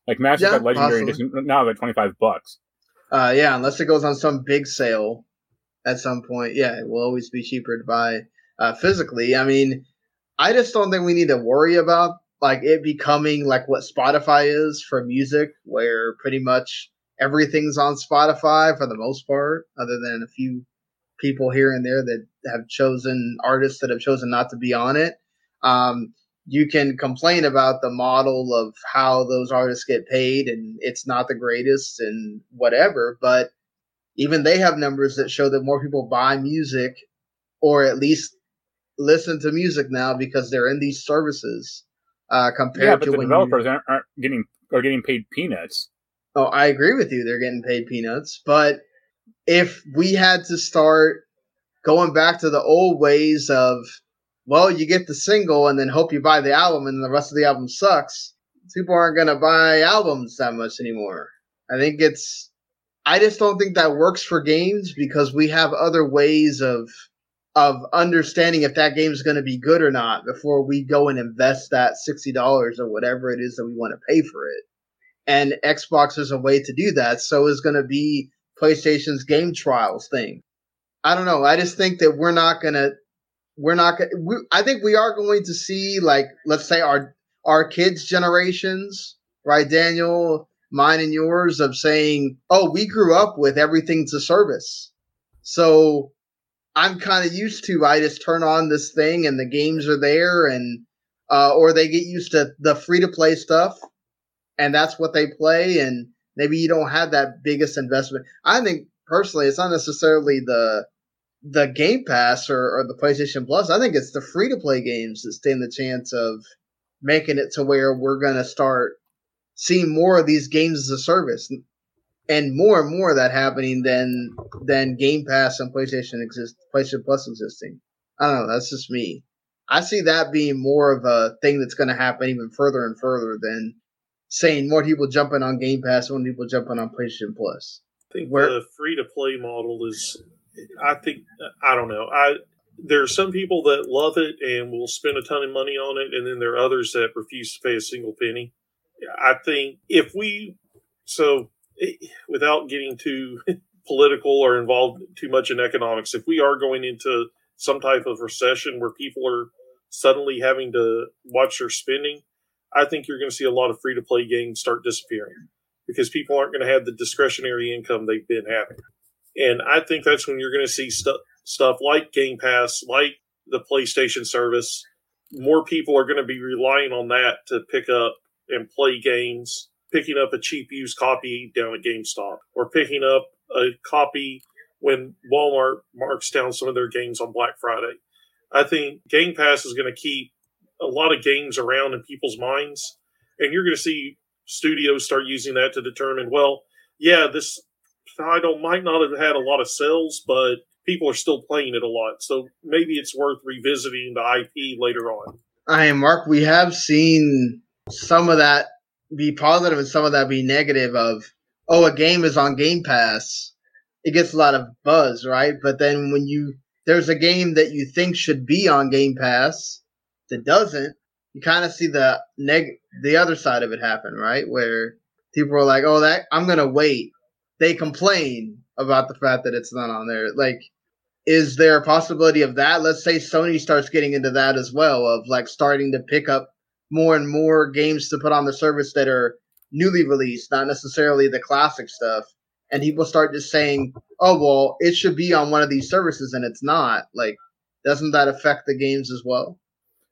Like Mass
Yeah,
Effect Legendary. Edition now like twenty five bucks.
uh, yeah, unless it goes on some big sale at some point, yeah, it will always be cheaper to buy uh, physically. I mean, I just don't think we need to worry about like it becoming like what Spotify is for music, where pretty much everything's on Spotify for the most part, other than a few people here and there that have chosen artists that have chosen not to be on it. Um, you can complain about the model of how those artists get paid and it's not the greatest and whatever, but even they have numbers that show that more people buy music or at least listen to music now because they're in these services uh, compared
Yeah, but
to
the
when
developers aren't, aren't getting are getting paid peanuts.
Oh, I agree with you. They're getting paid peanuts. But if we had to start going back to the old ways of, well, you get the single and then hope you buy the album and the rest of the album sucks, people aren't going to buy albums that much anymore. I think it's, I just don't think that works for games because we have other ways of, of understanding if that game is going to be good or not before we go and invest that $60 or whatever it is that we want to pay for it and Xbox is a way to do that. So is going to be PlayStation's game trials thing. I don't know. I just think that we're not going to, we're not going to, I think we are going to see like, let's say our, our kids generations, right? Daniel, mine and yours of saying, oh, we grew up with everything's a service. So I'm kind of used to, I just turn on this thing and the games are there and, uh, or they get used to the free to play stuff and that's what they play and maybe you don't have that biggest investment. I think personally it's not necessarily the the game pass or, or the playstation plus. I think it's the free to play games that stand the chance of making it to where we're going to start seeing more of these games as a service and more and more of that happening than than game pass and playstation exist playstation plus existing i don't know that's just me i see that being more of a thing that's going to happen even further and further than saying more people jumping on Game Pass, more people jumping on PlayStation Plus.
I think
Where-
the free to play model is. I think I don't know. I there are some people that love it and will spend a ton of money on it, and then there are others that refuse to pay a single penny. I think if we so without getting too political or involved too much in economics, if we are going into some type of recession where people are suddenly having to watch their spending, I think you're going to see a lot of free to play games start disappearing because people aren't going to have the discretionary income they've been having. And I think that's when you're going to see stuff stuff like Game Pass, like the PlayStation service. More people are going to be relying on that to pick up and play games, picking up a cheap used copy down at GameStop or picking up a copy when Walmart marks down some of their games on Black Friday. I think Game Pass is going to keep a lot of games around in people's minds, and you're going to see studios start using that to determine, well, yeah, this title might not have had a lot of sales, but people are still playing it a lot, so maybe it's worth revisiting the IP later on.
I am Marc. We have seen some of that be positive and some of that be negative. Of oh, a game is on Game Pass, it gets a lot of buzz, right? But then when you there's a game that you think should be on Game Pass that doesn't, you kind of see the neg the other side of it happen, right? Where people are like, "Oh, that I'm gonna wait." They complain about the fact that it's not on there. Like, is there a possibility of that? Let's say Sony starts getting into that as well, of like starting to pick up more and more games to put on the service that are newly released, not necessarily the classic stuff. And people start just saying, "Oh, well, it should be on one of these services," and it's not. Like, doesn't that affect the games as well?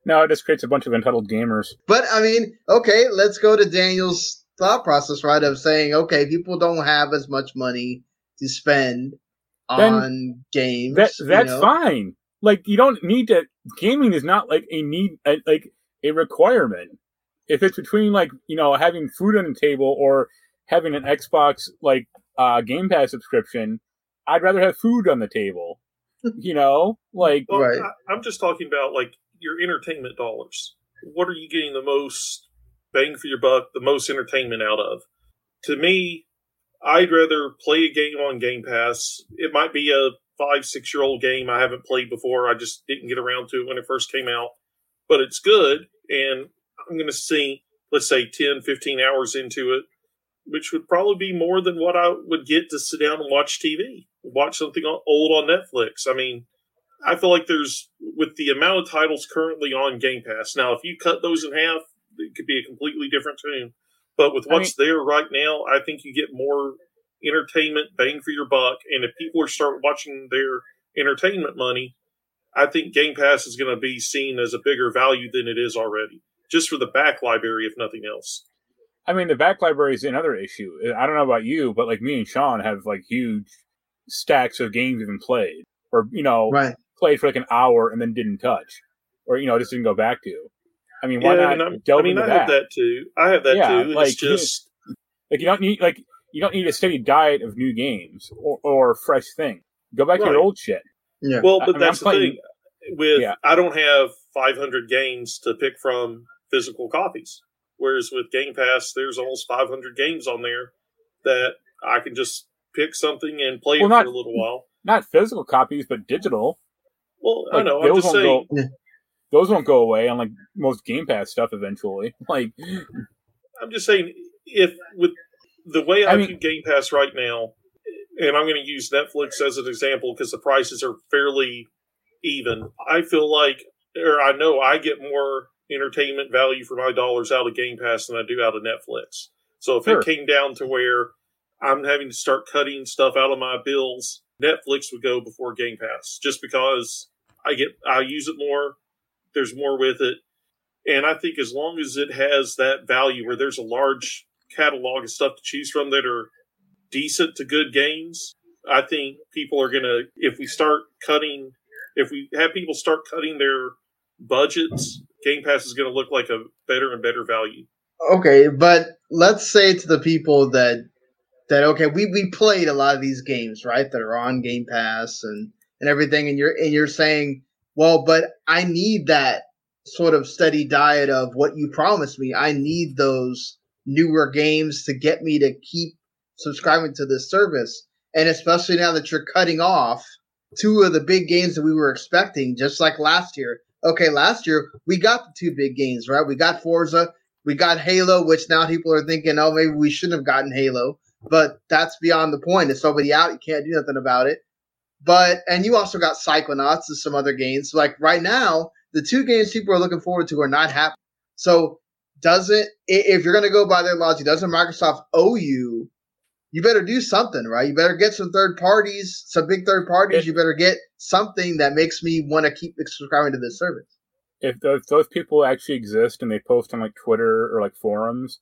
No, it just creates a bunch of entitled gamers.
But I mean, okay, let's go to Daniel's thought process, right? Of saying, okay, people don't have as much money to spend
Then
on games.
That
you
that's
know?
fine. Like you don't need to. Gaming is not like a need, like a requirement. If it's between like you know having food on the table or having an Xbox like uh, Game Pass subscription, I'd rather have food on the table. you know, like
Well,
Right.
I, I'm just talking about like your entertainment dollars. What are you getting the most bang for your buck, the most entertainment out of? To me, I'd rather play a game on Game Pass. It might be a five, six year old game I haven't played before. I just didn't get around to it when it first came out, but it's good. And I'm going to see, let's say 10, 15 hours into it, which would probably be more than what I would get to sit down and watch TV, watch something old on Netflix. I mean, I feel like there's with the amount of titles currently on Game Pass. Now, if you cut those in half, it could be a completely different tune. But with
I
what's there right now, I think you get more entertainment bang for your buck. And if people are start watching their entertainment money, I think Game Pass is going to be seen as a bigger value than it is already, just for the back library, if nothing else.
I mean, the back library is another issue. I don't know about you, but like me and Sean have like huge stacks of games we've played, or you know,
Right.
played for like an hour and then didn't touch, or you know, just didn't go back to. I mean, why
yeah,
not
and I'm-
delve
I mean,
into
I
that?
have that too. I have that
Yeah,
too.
like,
it's just
Like you don't need like you don't need a steady diet of new games or, or fresh thing. Go back to your old shit.
Yeah.
Well,
I
but
mean,
that's
I'm
the
playing-
thing. With
Yeah.
I don't have 500 games to pick from physical copies, whereas with Game Pass, there's almost 500 games on there that I can just pick something and play
Well,
it
not-
for a little while.
Not physical copies, but digital.
Well, I
Like,
know. I'm
those
just
won't
saying.
go. Those won't go away on like most Game Pass stuff eventually. Like,
I'm just saying if with the way I,
I mean-
view Game Pass right now, and I'm going to use Netflix as an example because the prices are fairly even. I feel like, or I know I get more entertainment value for my dollars out of Game Pass than I do out of Netflix. So if
Sure.
it came down to where I'm having to start cutting stuff out of my bills, Netflix would go before Game Pass just because I get I use it more. There's more with it. And I think as long as it has that value where there's a large catalog of stuff to choose from that are decent to good games, I think people are going to, if we start cutting, if we have people start cutting their budgets, Game Pass is going to look like a better and better value.
Okay, but let's say to the people that that okay, we, we played a lot of these games, right? That are on Game Pass and and everything, and you're and you're saying, well, but I need that sort of steady diet of what you promised me. I need those newer games to get me to keep subscribing to this service, and especially now that you're cutting off two of the big games that we were expecting, just like last year. Okay, last year we got the two big games, right? We got Forza, we got Halo, which now people are thinking, oh, maybe we shouldn't have gotten Halo, but that's beyond the point. It's already out. You can't do nothing about it. But and you also got Psychonauts and some other games. Like right now, the two games people are looking forward to are not happening. So doesn't if you're gonna go by their logic, doesn't Microsoft owe you? You better do something, right? You better get some third parties, some big third parties.
It-
you better get something that makes me want to keep subscribing to this service.
if those, those people actually exist and they post on like Twitter or like forums,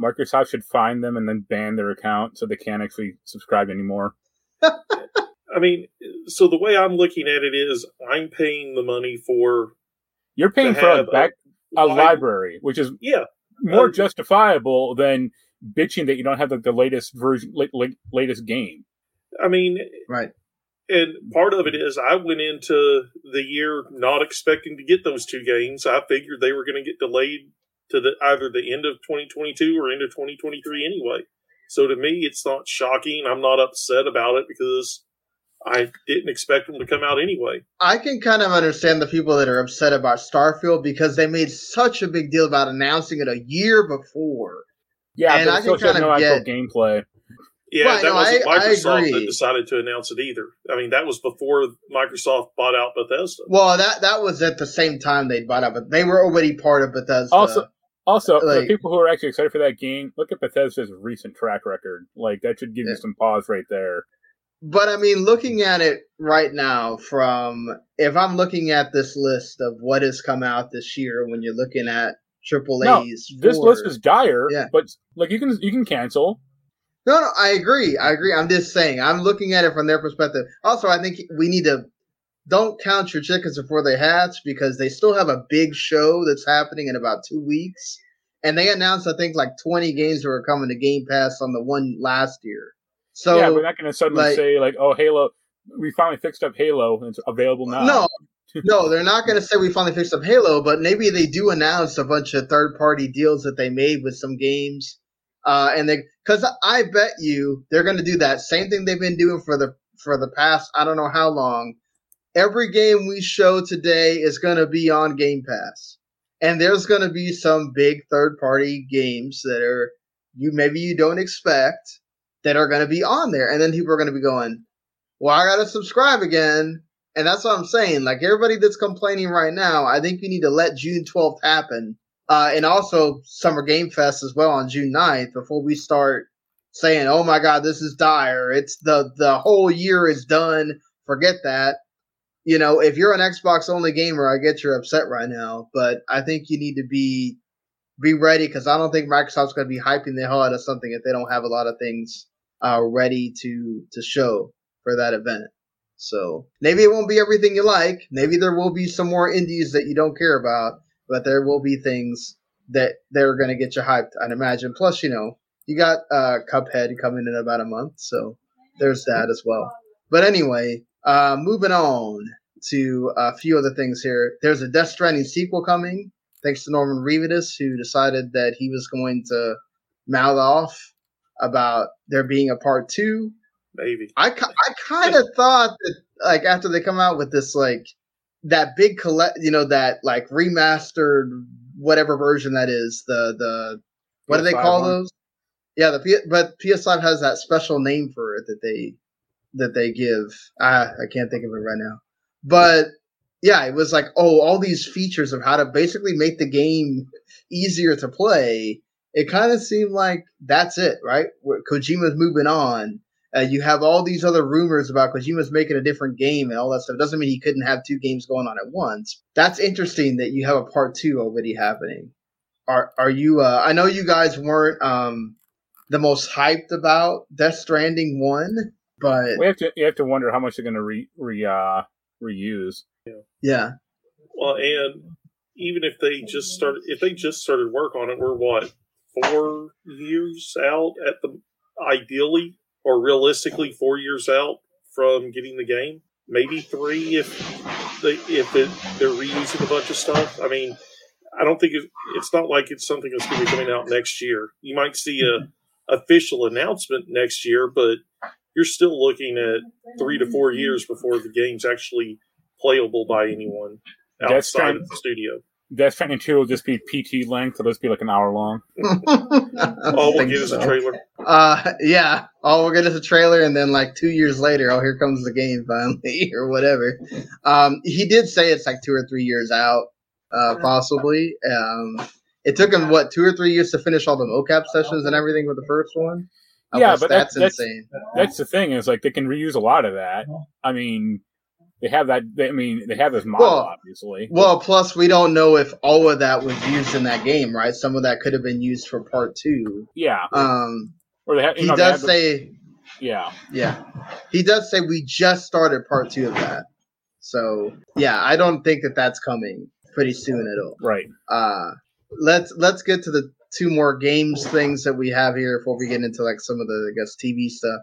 Microsoft should find them and then ban their account so they can't actually subscribe anymore.
I mean, so the way I'm looking at it is I'm paying the money for
You're paying for a
have a
back a
wide-
library, which is
Yeah.
more
Uh,
justifiable than bitching that you don't have like, the latest version, la- la- latest game.
I mean,
Right.
And part of it is I went into the year not expecting to get those two games. I figured they were going to get delayed to the either the end of 2022 or end of 2023 anyway. So to me, it's not shocking. I'm not upset about it because I didn't expect them to come out anyway.
I can kind of understand the people that are upset about Starfield because they made such a big deal about announcing it a year before.
Yeah,
And
but
I
still
can
shows
kind
no
of
actual
get-
gameplay.
Yeah,
Right,
that
no,
wasn't
I- I
Microsoft
agree.
that decided to announce it either. I mean, that was before Microsoft bought out Bethesda.
Well, that that was at the same time they bought up, but they were already part of Bethesda.
Also- Also,
Like-
the people who are actually excited for that game, look at Bethesda's recent track record. Like that should give
Yeah.
you some pause right there.
but I mean, looking at it right now, from if I'm looking at this list of what has come out this year, when you're looking at triple
No,
A's.
this
for-
list is dire,
Yeah.
but like you can you can cancel.
No, no, I agree. I agree. I'm just saying. I'm looking at it from their perspective. Also, I think we need to don't count your chickens before they hatch because they still have a big show that's happening in about two weeks. And they announced, I think, like 20 games that were coming to Game Pass on the one last year. So
yeah, we're not going to suddenly
like-
say like, "Oh, Halo, we finally fixed up Halo and it's available now."
No, no, they're not going to say we finally fixed up Halo, but maybe they do announce a bunch of third party deals that they made with some games. Uh, and they, cause I bet you they're going to do that same thing they've been doing for the, for the past, I don't know how long. Every game we show today is going to be on Game Pass. And there's going to be some big third party games that are, you, maybe you don't expect that are going to be on there. And then people are going to be going, well, I got to subscribe again. And that's what I'm saying. Like everybody that's complaining right now, I think you need to let June 12th happen. Uh, and also Summer Game Fest as well on June 9th before we start saying, oh my God, this is dire. It's the, the whole year is done. Forget that. You know, if you're an Xbox only gamer, I get you're upset right now, but I think you need to be, be ready because I don't think Microsoft's going to be hyping the hell out of something if they don't have a lot of things, uh, ready to, to show for that event. So maybe it won't be everything you like. Maybe there will be some more indies that you don't care about, but there will be things that they're going to get you hyped. I'd imagine. Plus, you know, you got uh, Cuphead coming in about a month, so there's that as well. But anyway, uh, moving on to a few other things here. There's a Death Stranding sequel coming, thanks to Norman Reedus, who decided that he was going to mouth off about there being a part two.
Maybe.
I, I kind of thought that like after they come out with this like that big collect you know that like remastered whatever version that is the the what do they call
one?
those? Yeah the P- but PS5 has that special name for it that they that they give. I I can't think of it right now. But yeah it was like oh all these features of how to basically make the game easier to play it kind of seemed like that's it right? Where Kojima's moving on uh, you have all these other rumors about Kojima's making a different game and all that stuff. Doesn't mean he couldn't have two games going on at once. That's interesting that you have a part two already happening. Are are you? Uh, I know you guys weren't um, the most hyped about Death Stranding one, but
we have to you have to wonder how much they're going to re, re uh, reuse.
yeah,
Well, and even if they just started, if they just started work on it, we're what four years out at the ideally or realistically four years out from getting the game. Maybe three if they if it, they're reusing a bunch of stuff. I mean, I don't think it, it's not like it's something that's going to be coming out next year. You might see a official announcement next year, but you're still looking at three to four years before the game's actually playable by anyone outside
Stranding-
of the studio.
Death Stranding two will just be PT length. It'll just be like an hour long.
All we'll get is a trailer.
Uh, yeah. All we'll get is a trailer, and then like two years later, oh, here comes the game finally, or whatever. Um, he did say it's like two or three years out, uh, possibly. Um, it took him what two or three years to finish all the mocap sessions and everything with the first one. I
Yeah, but
that's,
that's- that's-
insane.
That's the thing is like they can reuse a lot of that. I mean, they have that. They, I mean, they have this model
Well,
obviously.
Well, plus we don't know if all of that was used in that game, right? Some of that could have been used for part two.
yeah,
Um,
or they have.
He
know,
does
have the-
say
yeah.
Yeah. He does say we just started part two of that. So, yeah, I don't think that that's coming pretty soon at all.
Right.
Uh, let's, let's get to the two more games things that we have here before we get into like some of the, I guess, TV stuff.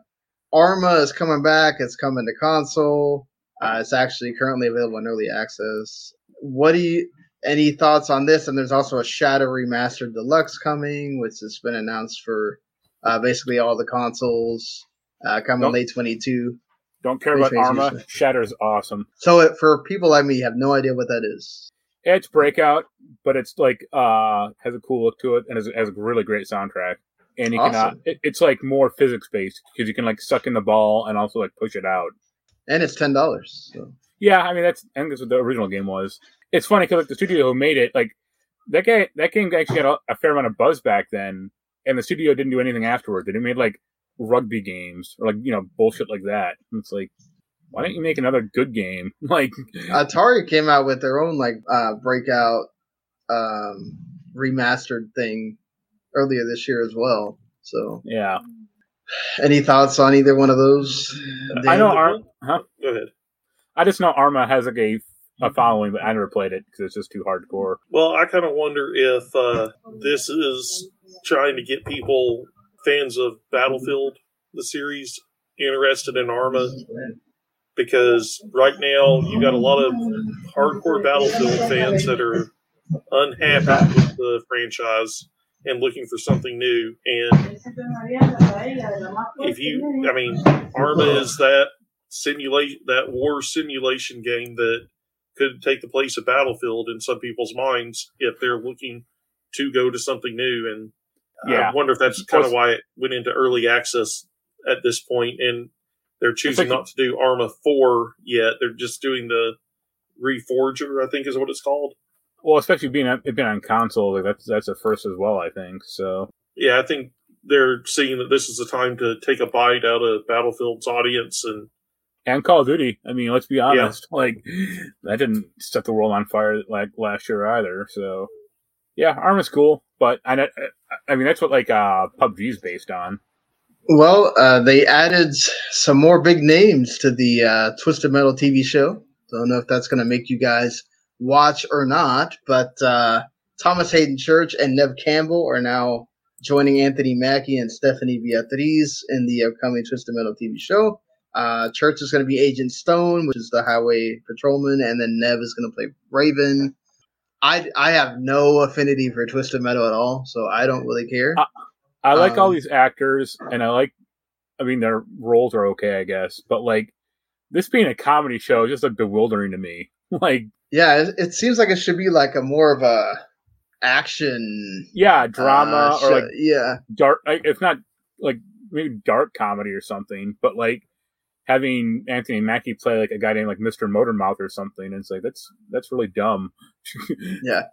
Arma is coming back. It's coming to console. Uh, it's actually currently available in early access. What do you, any thoughts on this? And there's also a Shatter Remastered Deluxe coming, which has been announced for uh, basically all the consoles. Uh, coming
Nope.
late 22.
Don't care about Arma. Shatter's awesome.
So it, for people like me, have no idea what that is.
It's Breakout, but it's like uh has a cool look to it and has, has a really great soundtrack. And you can uh,
Awesome.
it, it's like more physics based because you can like suck in the ball and also like push it out.
And it's ten dollars. So.
Yeah, I mean that's I think that's what the original game was. It's funny because like the studio who made it, like that guy, that game actually had a, fair amount of buzz back then, and the studio didn't do anything afterward. They made like rugby games or like you know bullshit like that. And it's like, why don't you make another good game? Like,
Atari came out with their own like uh, breakout um, remastered thing earlier this year as well. So
Yeah,
any thoughts on either one of those?
I know.
Dan?
Ar- huh?
Go ahead.
I just know Arma has like a, a following, but I never played it because it's just too hardcore.
Well, I kind of wonder if uh, this is trying to get people, fans of Battlefield, the series, interested in Arma. Because right now, you got a lot of hardcore Battlefield fans that are unhappy with the franchise and looking for something new. And if you, I mean, Arma is that simulation, that war simulation game that could take the place of Battlefield in some people's minds if they're looking to go to something new. And
Yeah.
I wonder if that's kind of why it went into early access at this point, and they're choosing
like-
not to do Arma Four yet. They're just doing the Reforger, I think is what it's called.
Well, especially being it being on console, like that's that's a first as well. I think so.
Yeah, I think they're seeing that this is the time to take a bite out of Battlefield's audience and
And Call of Duty. I mean, let's be honest. Like that didn't set the world on fire like last year either. So yeah, Arma's cool, but I know- I mean that's what like uh PUBG's based on.
Well, uh, they added some more big names to the uh, Twisted Metal TV show. I don't know if that's going to make you guys watch or not, but uh, Thomas Haden Church and Neve Campbell are now joining Anthony Mackie and Stephanie Beatriz in the upcoming Twisted Metal TV show. Uh, Church is going to be Agent Stone, which is the highway patrolman, and then Neve is going to play Raven. I, I have no affinity for Twisted Metal at all, so I don't really care.
Uh, I like all
Um,
these actors, and I like. I mean, their roles are okay, I guess, but like this being a comedy show is just like bewildering to me. Like,
Yeah, it, it seems like it should be like a more of a action
yeah, drama
uh,
or
show.
like
yeah,
dark. Like, it's not like maybe dark comedy or something, but like having Anthony Mackie play like a guy named like Mister Motormouth or something. And it's like that's that's really dumb.
yeah.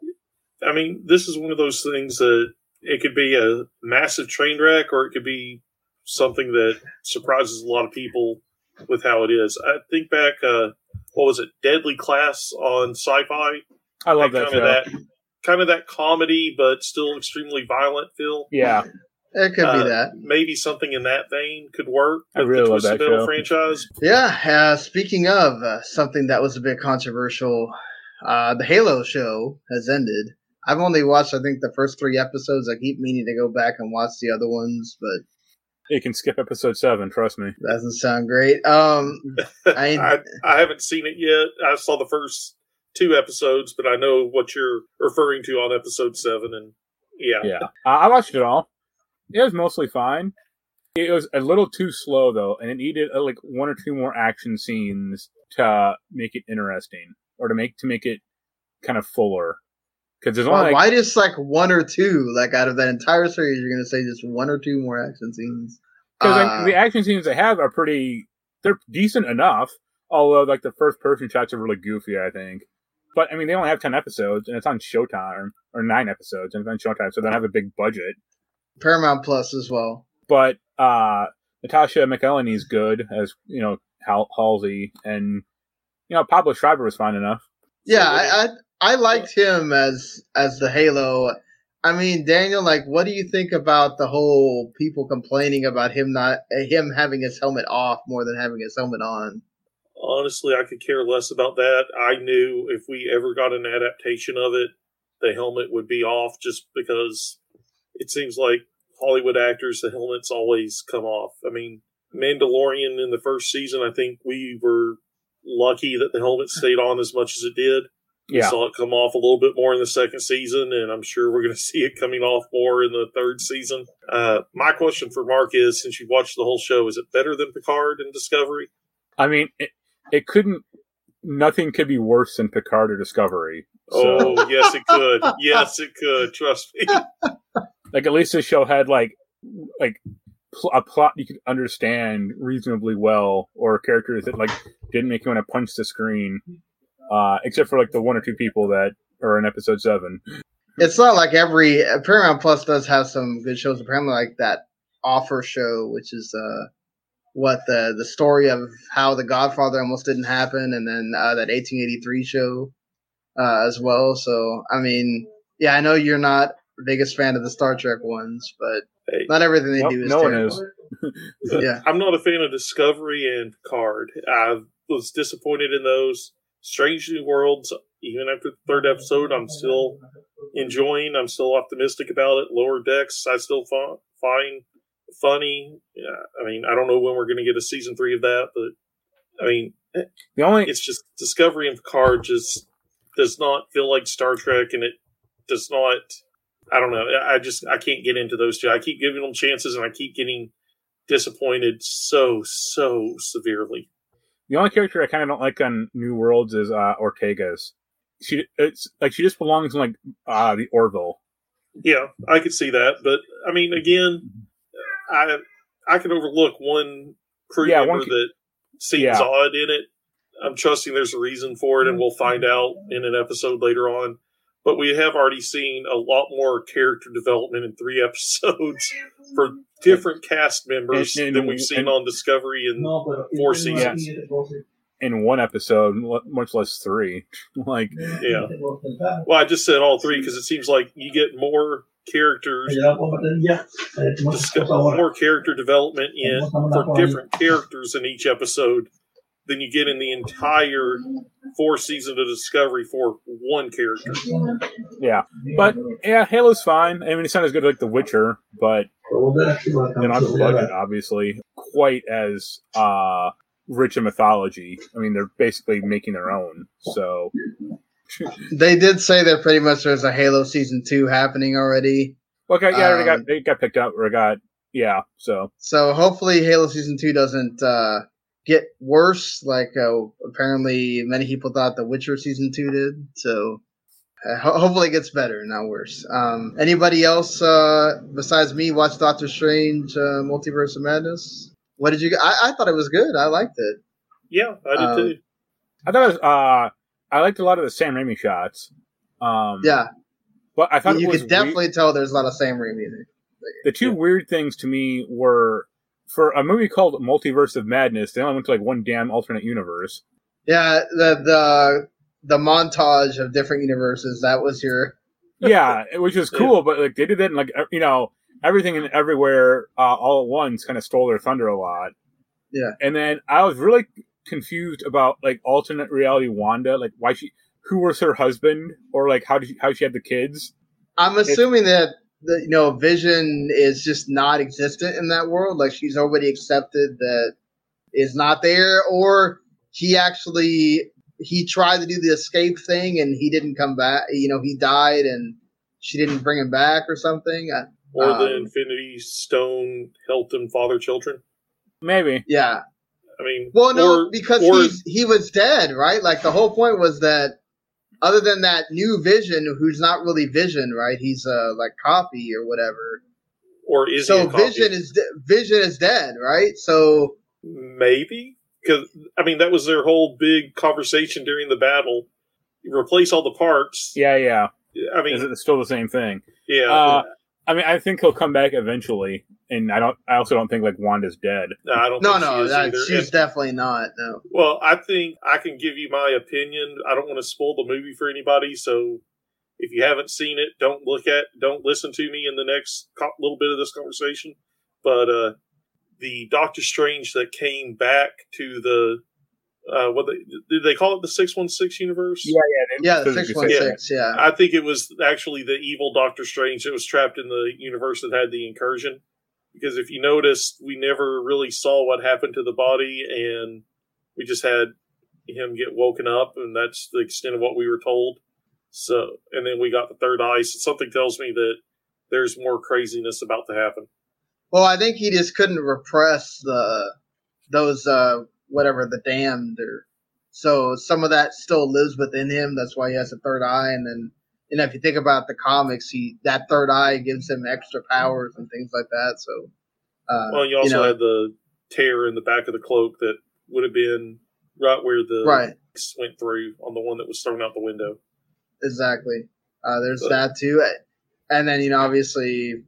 I mean, this is one of those things that it could be a massive train wreck or it could be something that surprises a lot of people with how it is. I think back, uh, what was it, Deadly Class on Syfy?
I love that
kind
show.
of that, kind of that comedy, but still extremely violent feel.
Yeah,
It could
Uh,
be that.
Maybe something in that vein could work.
I really
the
love
Twisted
that
Metal
show.
franchise.
Yeah. Uh, speaking of uh, something that was a bit controversial, uh, the Halo show has ended. I've only watched, I think, the first three episodes. I keep meaning to go back and watch the other ones, but
you can skip episode seven. Trust me.
that doesn't sound great. Um, I,
I, I haven't seen it yet. I saw the first two episodes, but I know what you're referring to on episode seven. And yeah,
Yeah, I watched it all. It was mostly fine. It was a little too slow though, and it needed uh, like one or two more action scenes to make it interesting, or to make to make it kind of fuller. Because there's only
why,
like,
why just like one or two? Like out of that entire series, you're gonna say just one or two more action scenes?
Because
Uh,
the action scenes they have are pretty, they're decent enough. Although like the first person shots are really goofy, I think. But I mean, they only have ten episodes, and it's on Showtime or nine episodes, and it's on Showtime, so they don't have a big budget.
Paramount Plus as well.
But uh Natasha is good as you know Hal- Halsey, and you know Pablo Schreiber was fine enough.
Yeah, I, I I liked him as as the Halo. I mean, Daniel, like, what do you think about the whole people complaining about him not him having his helmet off more than having his helmet on?
honestly, I could care less about that. I knew if we ever got an adaptation of it, the helmet would be off just because it seems like Hollywood actors, the helmets always come off. I mean, Mandalorian in the first season, I think we were lucky that the helmet stayed on as much as it did. We
Yeah,
saw it come off a little bit more in the second season, and I'm sure we're going to see it coming off more in the third season. Uh, my question for Marc is since you watched the whole show, is it better than Picard and Discovery?
I mean it, it couldn't. Nothing could be worse than Picard or Discovery. So,
Oh, yes, it could. Yes, it could. Trust me.
like at least this show had like like pl- a plot you could understand reasonably well, or characters that like didn't make you want to punch the screen. Uh, except for like the one or two people that are in episode seven.
It's not like every Paramount Plus does have some good shows. Apparently, like that Offer show, which is uh what the the story of how the Godfather almost didn't happen, and then uh, that 1883 show uh, as well. So, I mean, Yeah, I know you're not biggest fan of the Star Trek ones, but
Hey.
not everything they
Nope,
do is
no one is.
Yeah.
I'm not a fan of Discovery and Picard. I was disappointed in those. Strange New Worlds, even after the third episode, I'm still enjoying. I'm still optimistic about it. Lower Decks, I still fi- find funny. Yeah, I mean, I don't know when we're going to get a season three of that, but I mean,
The only
it's just Discovery and Picard just does not feel like Star Trek, and it does not. I don't know. I just I can't get into those two. I keep giving them chances, and I keep getting disappointed so so severely.
the only character I kind of don't like on New Worlds is uh, Ortegas. She it's like she just belongs in like uh, the Orville.
Yeah, I could see that, but I mean, again, I I can overlook one crew
Yeah,
member
one
that seems
Yeah.
odd in it. I'm trusting there's a reason for it, and we'll find out in an episode later on. But we have already seen a lot more character development in three episodes for different cast members
And- and-
than we've seen
and-
on Discovery and four seasons.
in one episode, much less three. like
Yeah. Well, I just said all three because it seems like you get more characters, discuss, more character development in for different characters in each episode than you get in the entire four season of Discovery for one character.
yeah, but yeah, Halo's fine. I mean, it's not as good as, like The Witcher, but they're not the budget, obviously, quite as uh rich in mythology. I mean, they're basically making their own. So
They did say that pretty much there's a Halo season two happening already.
okay, yeah, already
Um,
got they got picked up or got yeah. So
So hopefully Halo season two doesn't uh, get worse. Like uh, apparently many people thought The Witcher season two did. So uh, ho- hopefully it gets better, not worse. Um, anybody else uh, besides me watch Doctor Strange: uh, Multiverse of Madness? What did you? I, I thought it was good. I liked it.
Yeah, I did
Um,
too.
I thought it was, uh I liked a lot of the Sam Raimi shots. Um,
Yeah,
but I thought
you
it was
could
weird-
definitely tell there's a lot of Sam Raimi in it.
the two weird things to me were for a movie called Multiverse of Madness. They only went to like one damn alternate universe.
Yeah, the the the montage of different universes. That was your
yeah, which was cool, but like they did that in like you know everything and everywhere uh, all at once kind of stole their thunder a lot.
Yeah.
and then I was really confused about like alternate reality Wanda, like why she, who was her husband, or like how did she, how she had the kids.
I'm assuming that the you know Vision is just not existent in that world. Like she's already accepted that is not there, or he actually he tried to do the escape thing and he didn't come back. You know, he died and she didn't bring him back or something. I,
Or the
um,
Infinity Stone helped them father children.
Maybe
yeah.
I mean,
Well, no,
or-
because
or-
he's he was dead, right? Like the whole point was that other than that new Vision, who's not really Vision, right? He's uh like copy or whatever.
or is
so
a?
Vision is de- Vision is dead, right? So
Maybe because I mean that was their whole big conversation during the battle. You replace all the parts.
yeah, yeah,
I mean, is
it's still the same thing.
yeah.
Uh, I mean, I think he'll come back eventually, and I don't. I also don't think like Wanda's dead.
no, I don't.
no,
think
no,
she
that, she's
And-
definitely not. No.
well, I think I can give you my opinion. I don't want to spoil the movie for anybody, so if you haven't seen it, don't look at, don't listen to me in the next co- little bit of this conversation. But uh, the Doctor Strange that came back to the uh, what they, did they call it the six one six universe?
yeah.
Yeah, the six one six. Yeah.
I think it was actually the evil Doctor Strange that was trapped in the universe that had the incursion. Because if you noticed, we never really saw what happened to the body, and we just had him get woken up, and that's the extent of what we were told. So, and then we got the third eye. So something tells me that there's more craziness about to happen.
Well, I think he just couldn't repress the those uh whatever the damned or so some of that still lives within him. That's why he has a third eye, and then you know if you think about the comics, he that third eye gives him extra powers and things like that. So, uh,
Well, you also
know,
had the tear in the back of the cloak that would have been right where the
right.
went through on the one that was thrown out the window.
Exactly. Uh, there's
But-
that too, and then you know obviously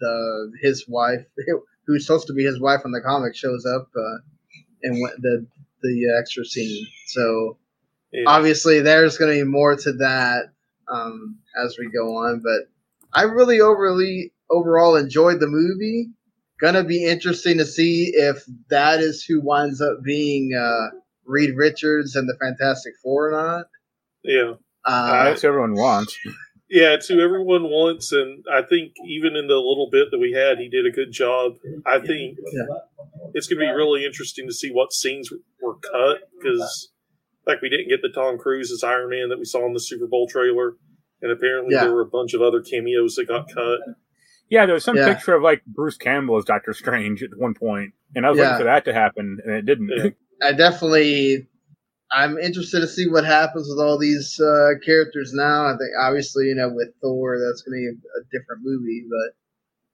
the his wife, who's supposed to be his wife in the comic, shows up uh, in the the extra scene. So
Yeah.
obviously there's going to be more to that. Um, as we go on. But I really overly overall enjoyed the movie. Gonna be interesting to see if that is who winds up being uh, Reed Richards and the Fantastic Four or not.
Yeah.
Uh,
That's everyone wants.
Yeah, it's who everyone wants, and I think even in the little bit that we had, he did a good job. I think
Yeah.
it's going to be really interesting to see what scenes were cut because, like, we didn't get the Tom Cruise as Iron Man that we saw in the Super Bowl trailer, and apparently
Yeah.
there were a bunch of other cameos that got cut.
Yeah, there was some
Yeah.
picture of like Bruce Campbell as Doctor Strange at one point, and I was
Yeah.
waiting for that to happen, and it didn't.
Yeah.
I definitely, I'm interested to see what happens with all these uh, characters now. I think obviously, you know, with Thor, that's going to be a different movie, but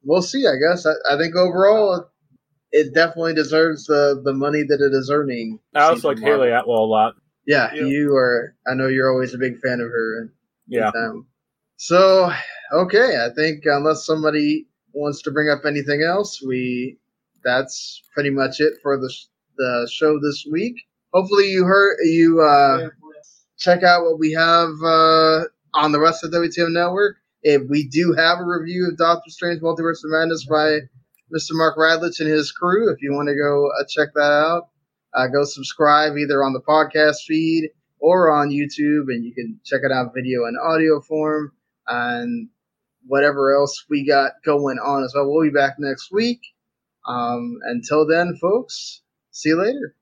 we'll see. I guess I, I think overall, it definitely deserves the the money that it is earning.
I also
Season
liked
Hayley
Atwell a lot.
Yeah,
Yeah.
you are. I know you're always a big fan of her.
Yeah,
Um, so okay, I think unless somebody wants to bring up anything else, we that's pretty much it for the the show this week. Hopefully, you heard you uh, check out what we have uh, on the rest of the WTM network. If we do have a review of Doctor Strange: Multiverse of Madness by Mr. Mark Radlich and his crew, if you want to go uh, check that out, uh, go subscribe either on the podcast feed or on YouTube, and you can check it out video and audio form and whatever else we got going on as well. We'll be back next week. Um, until then, folks, see you later.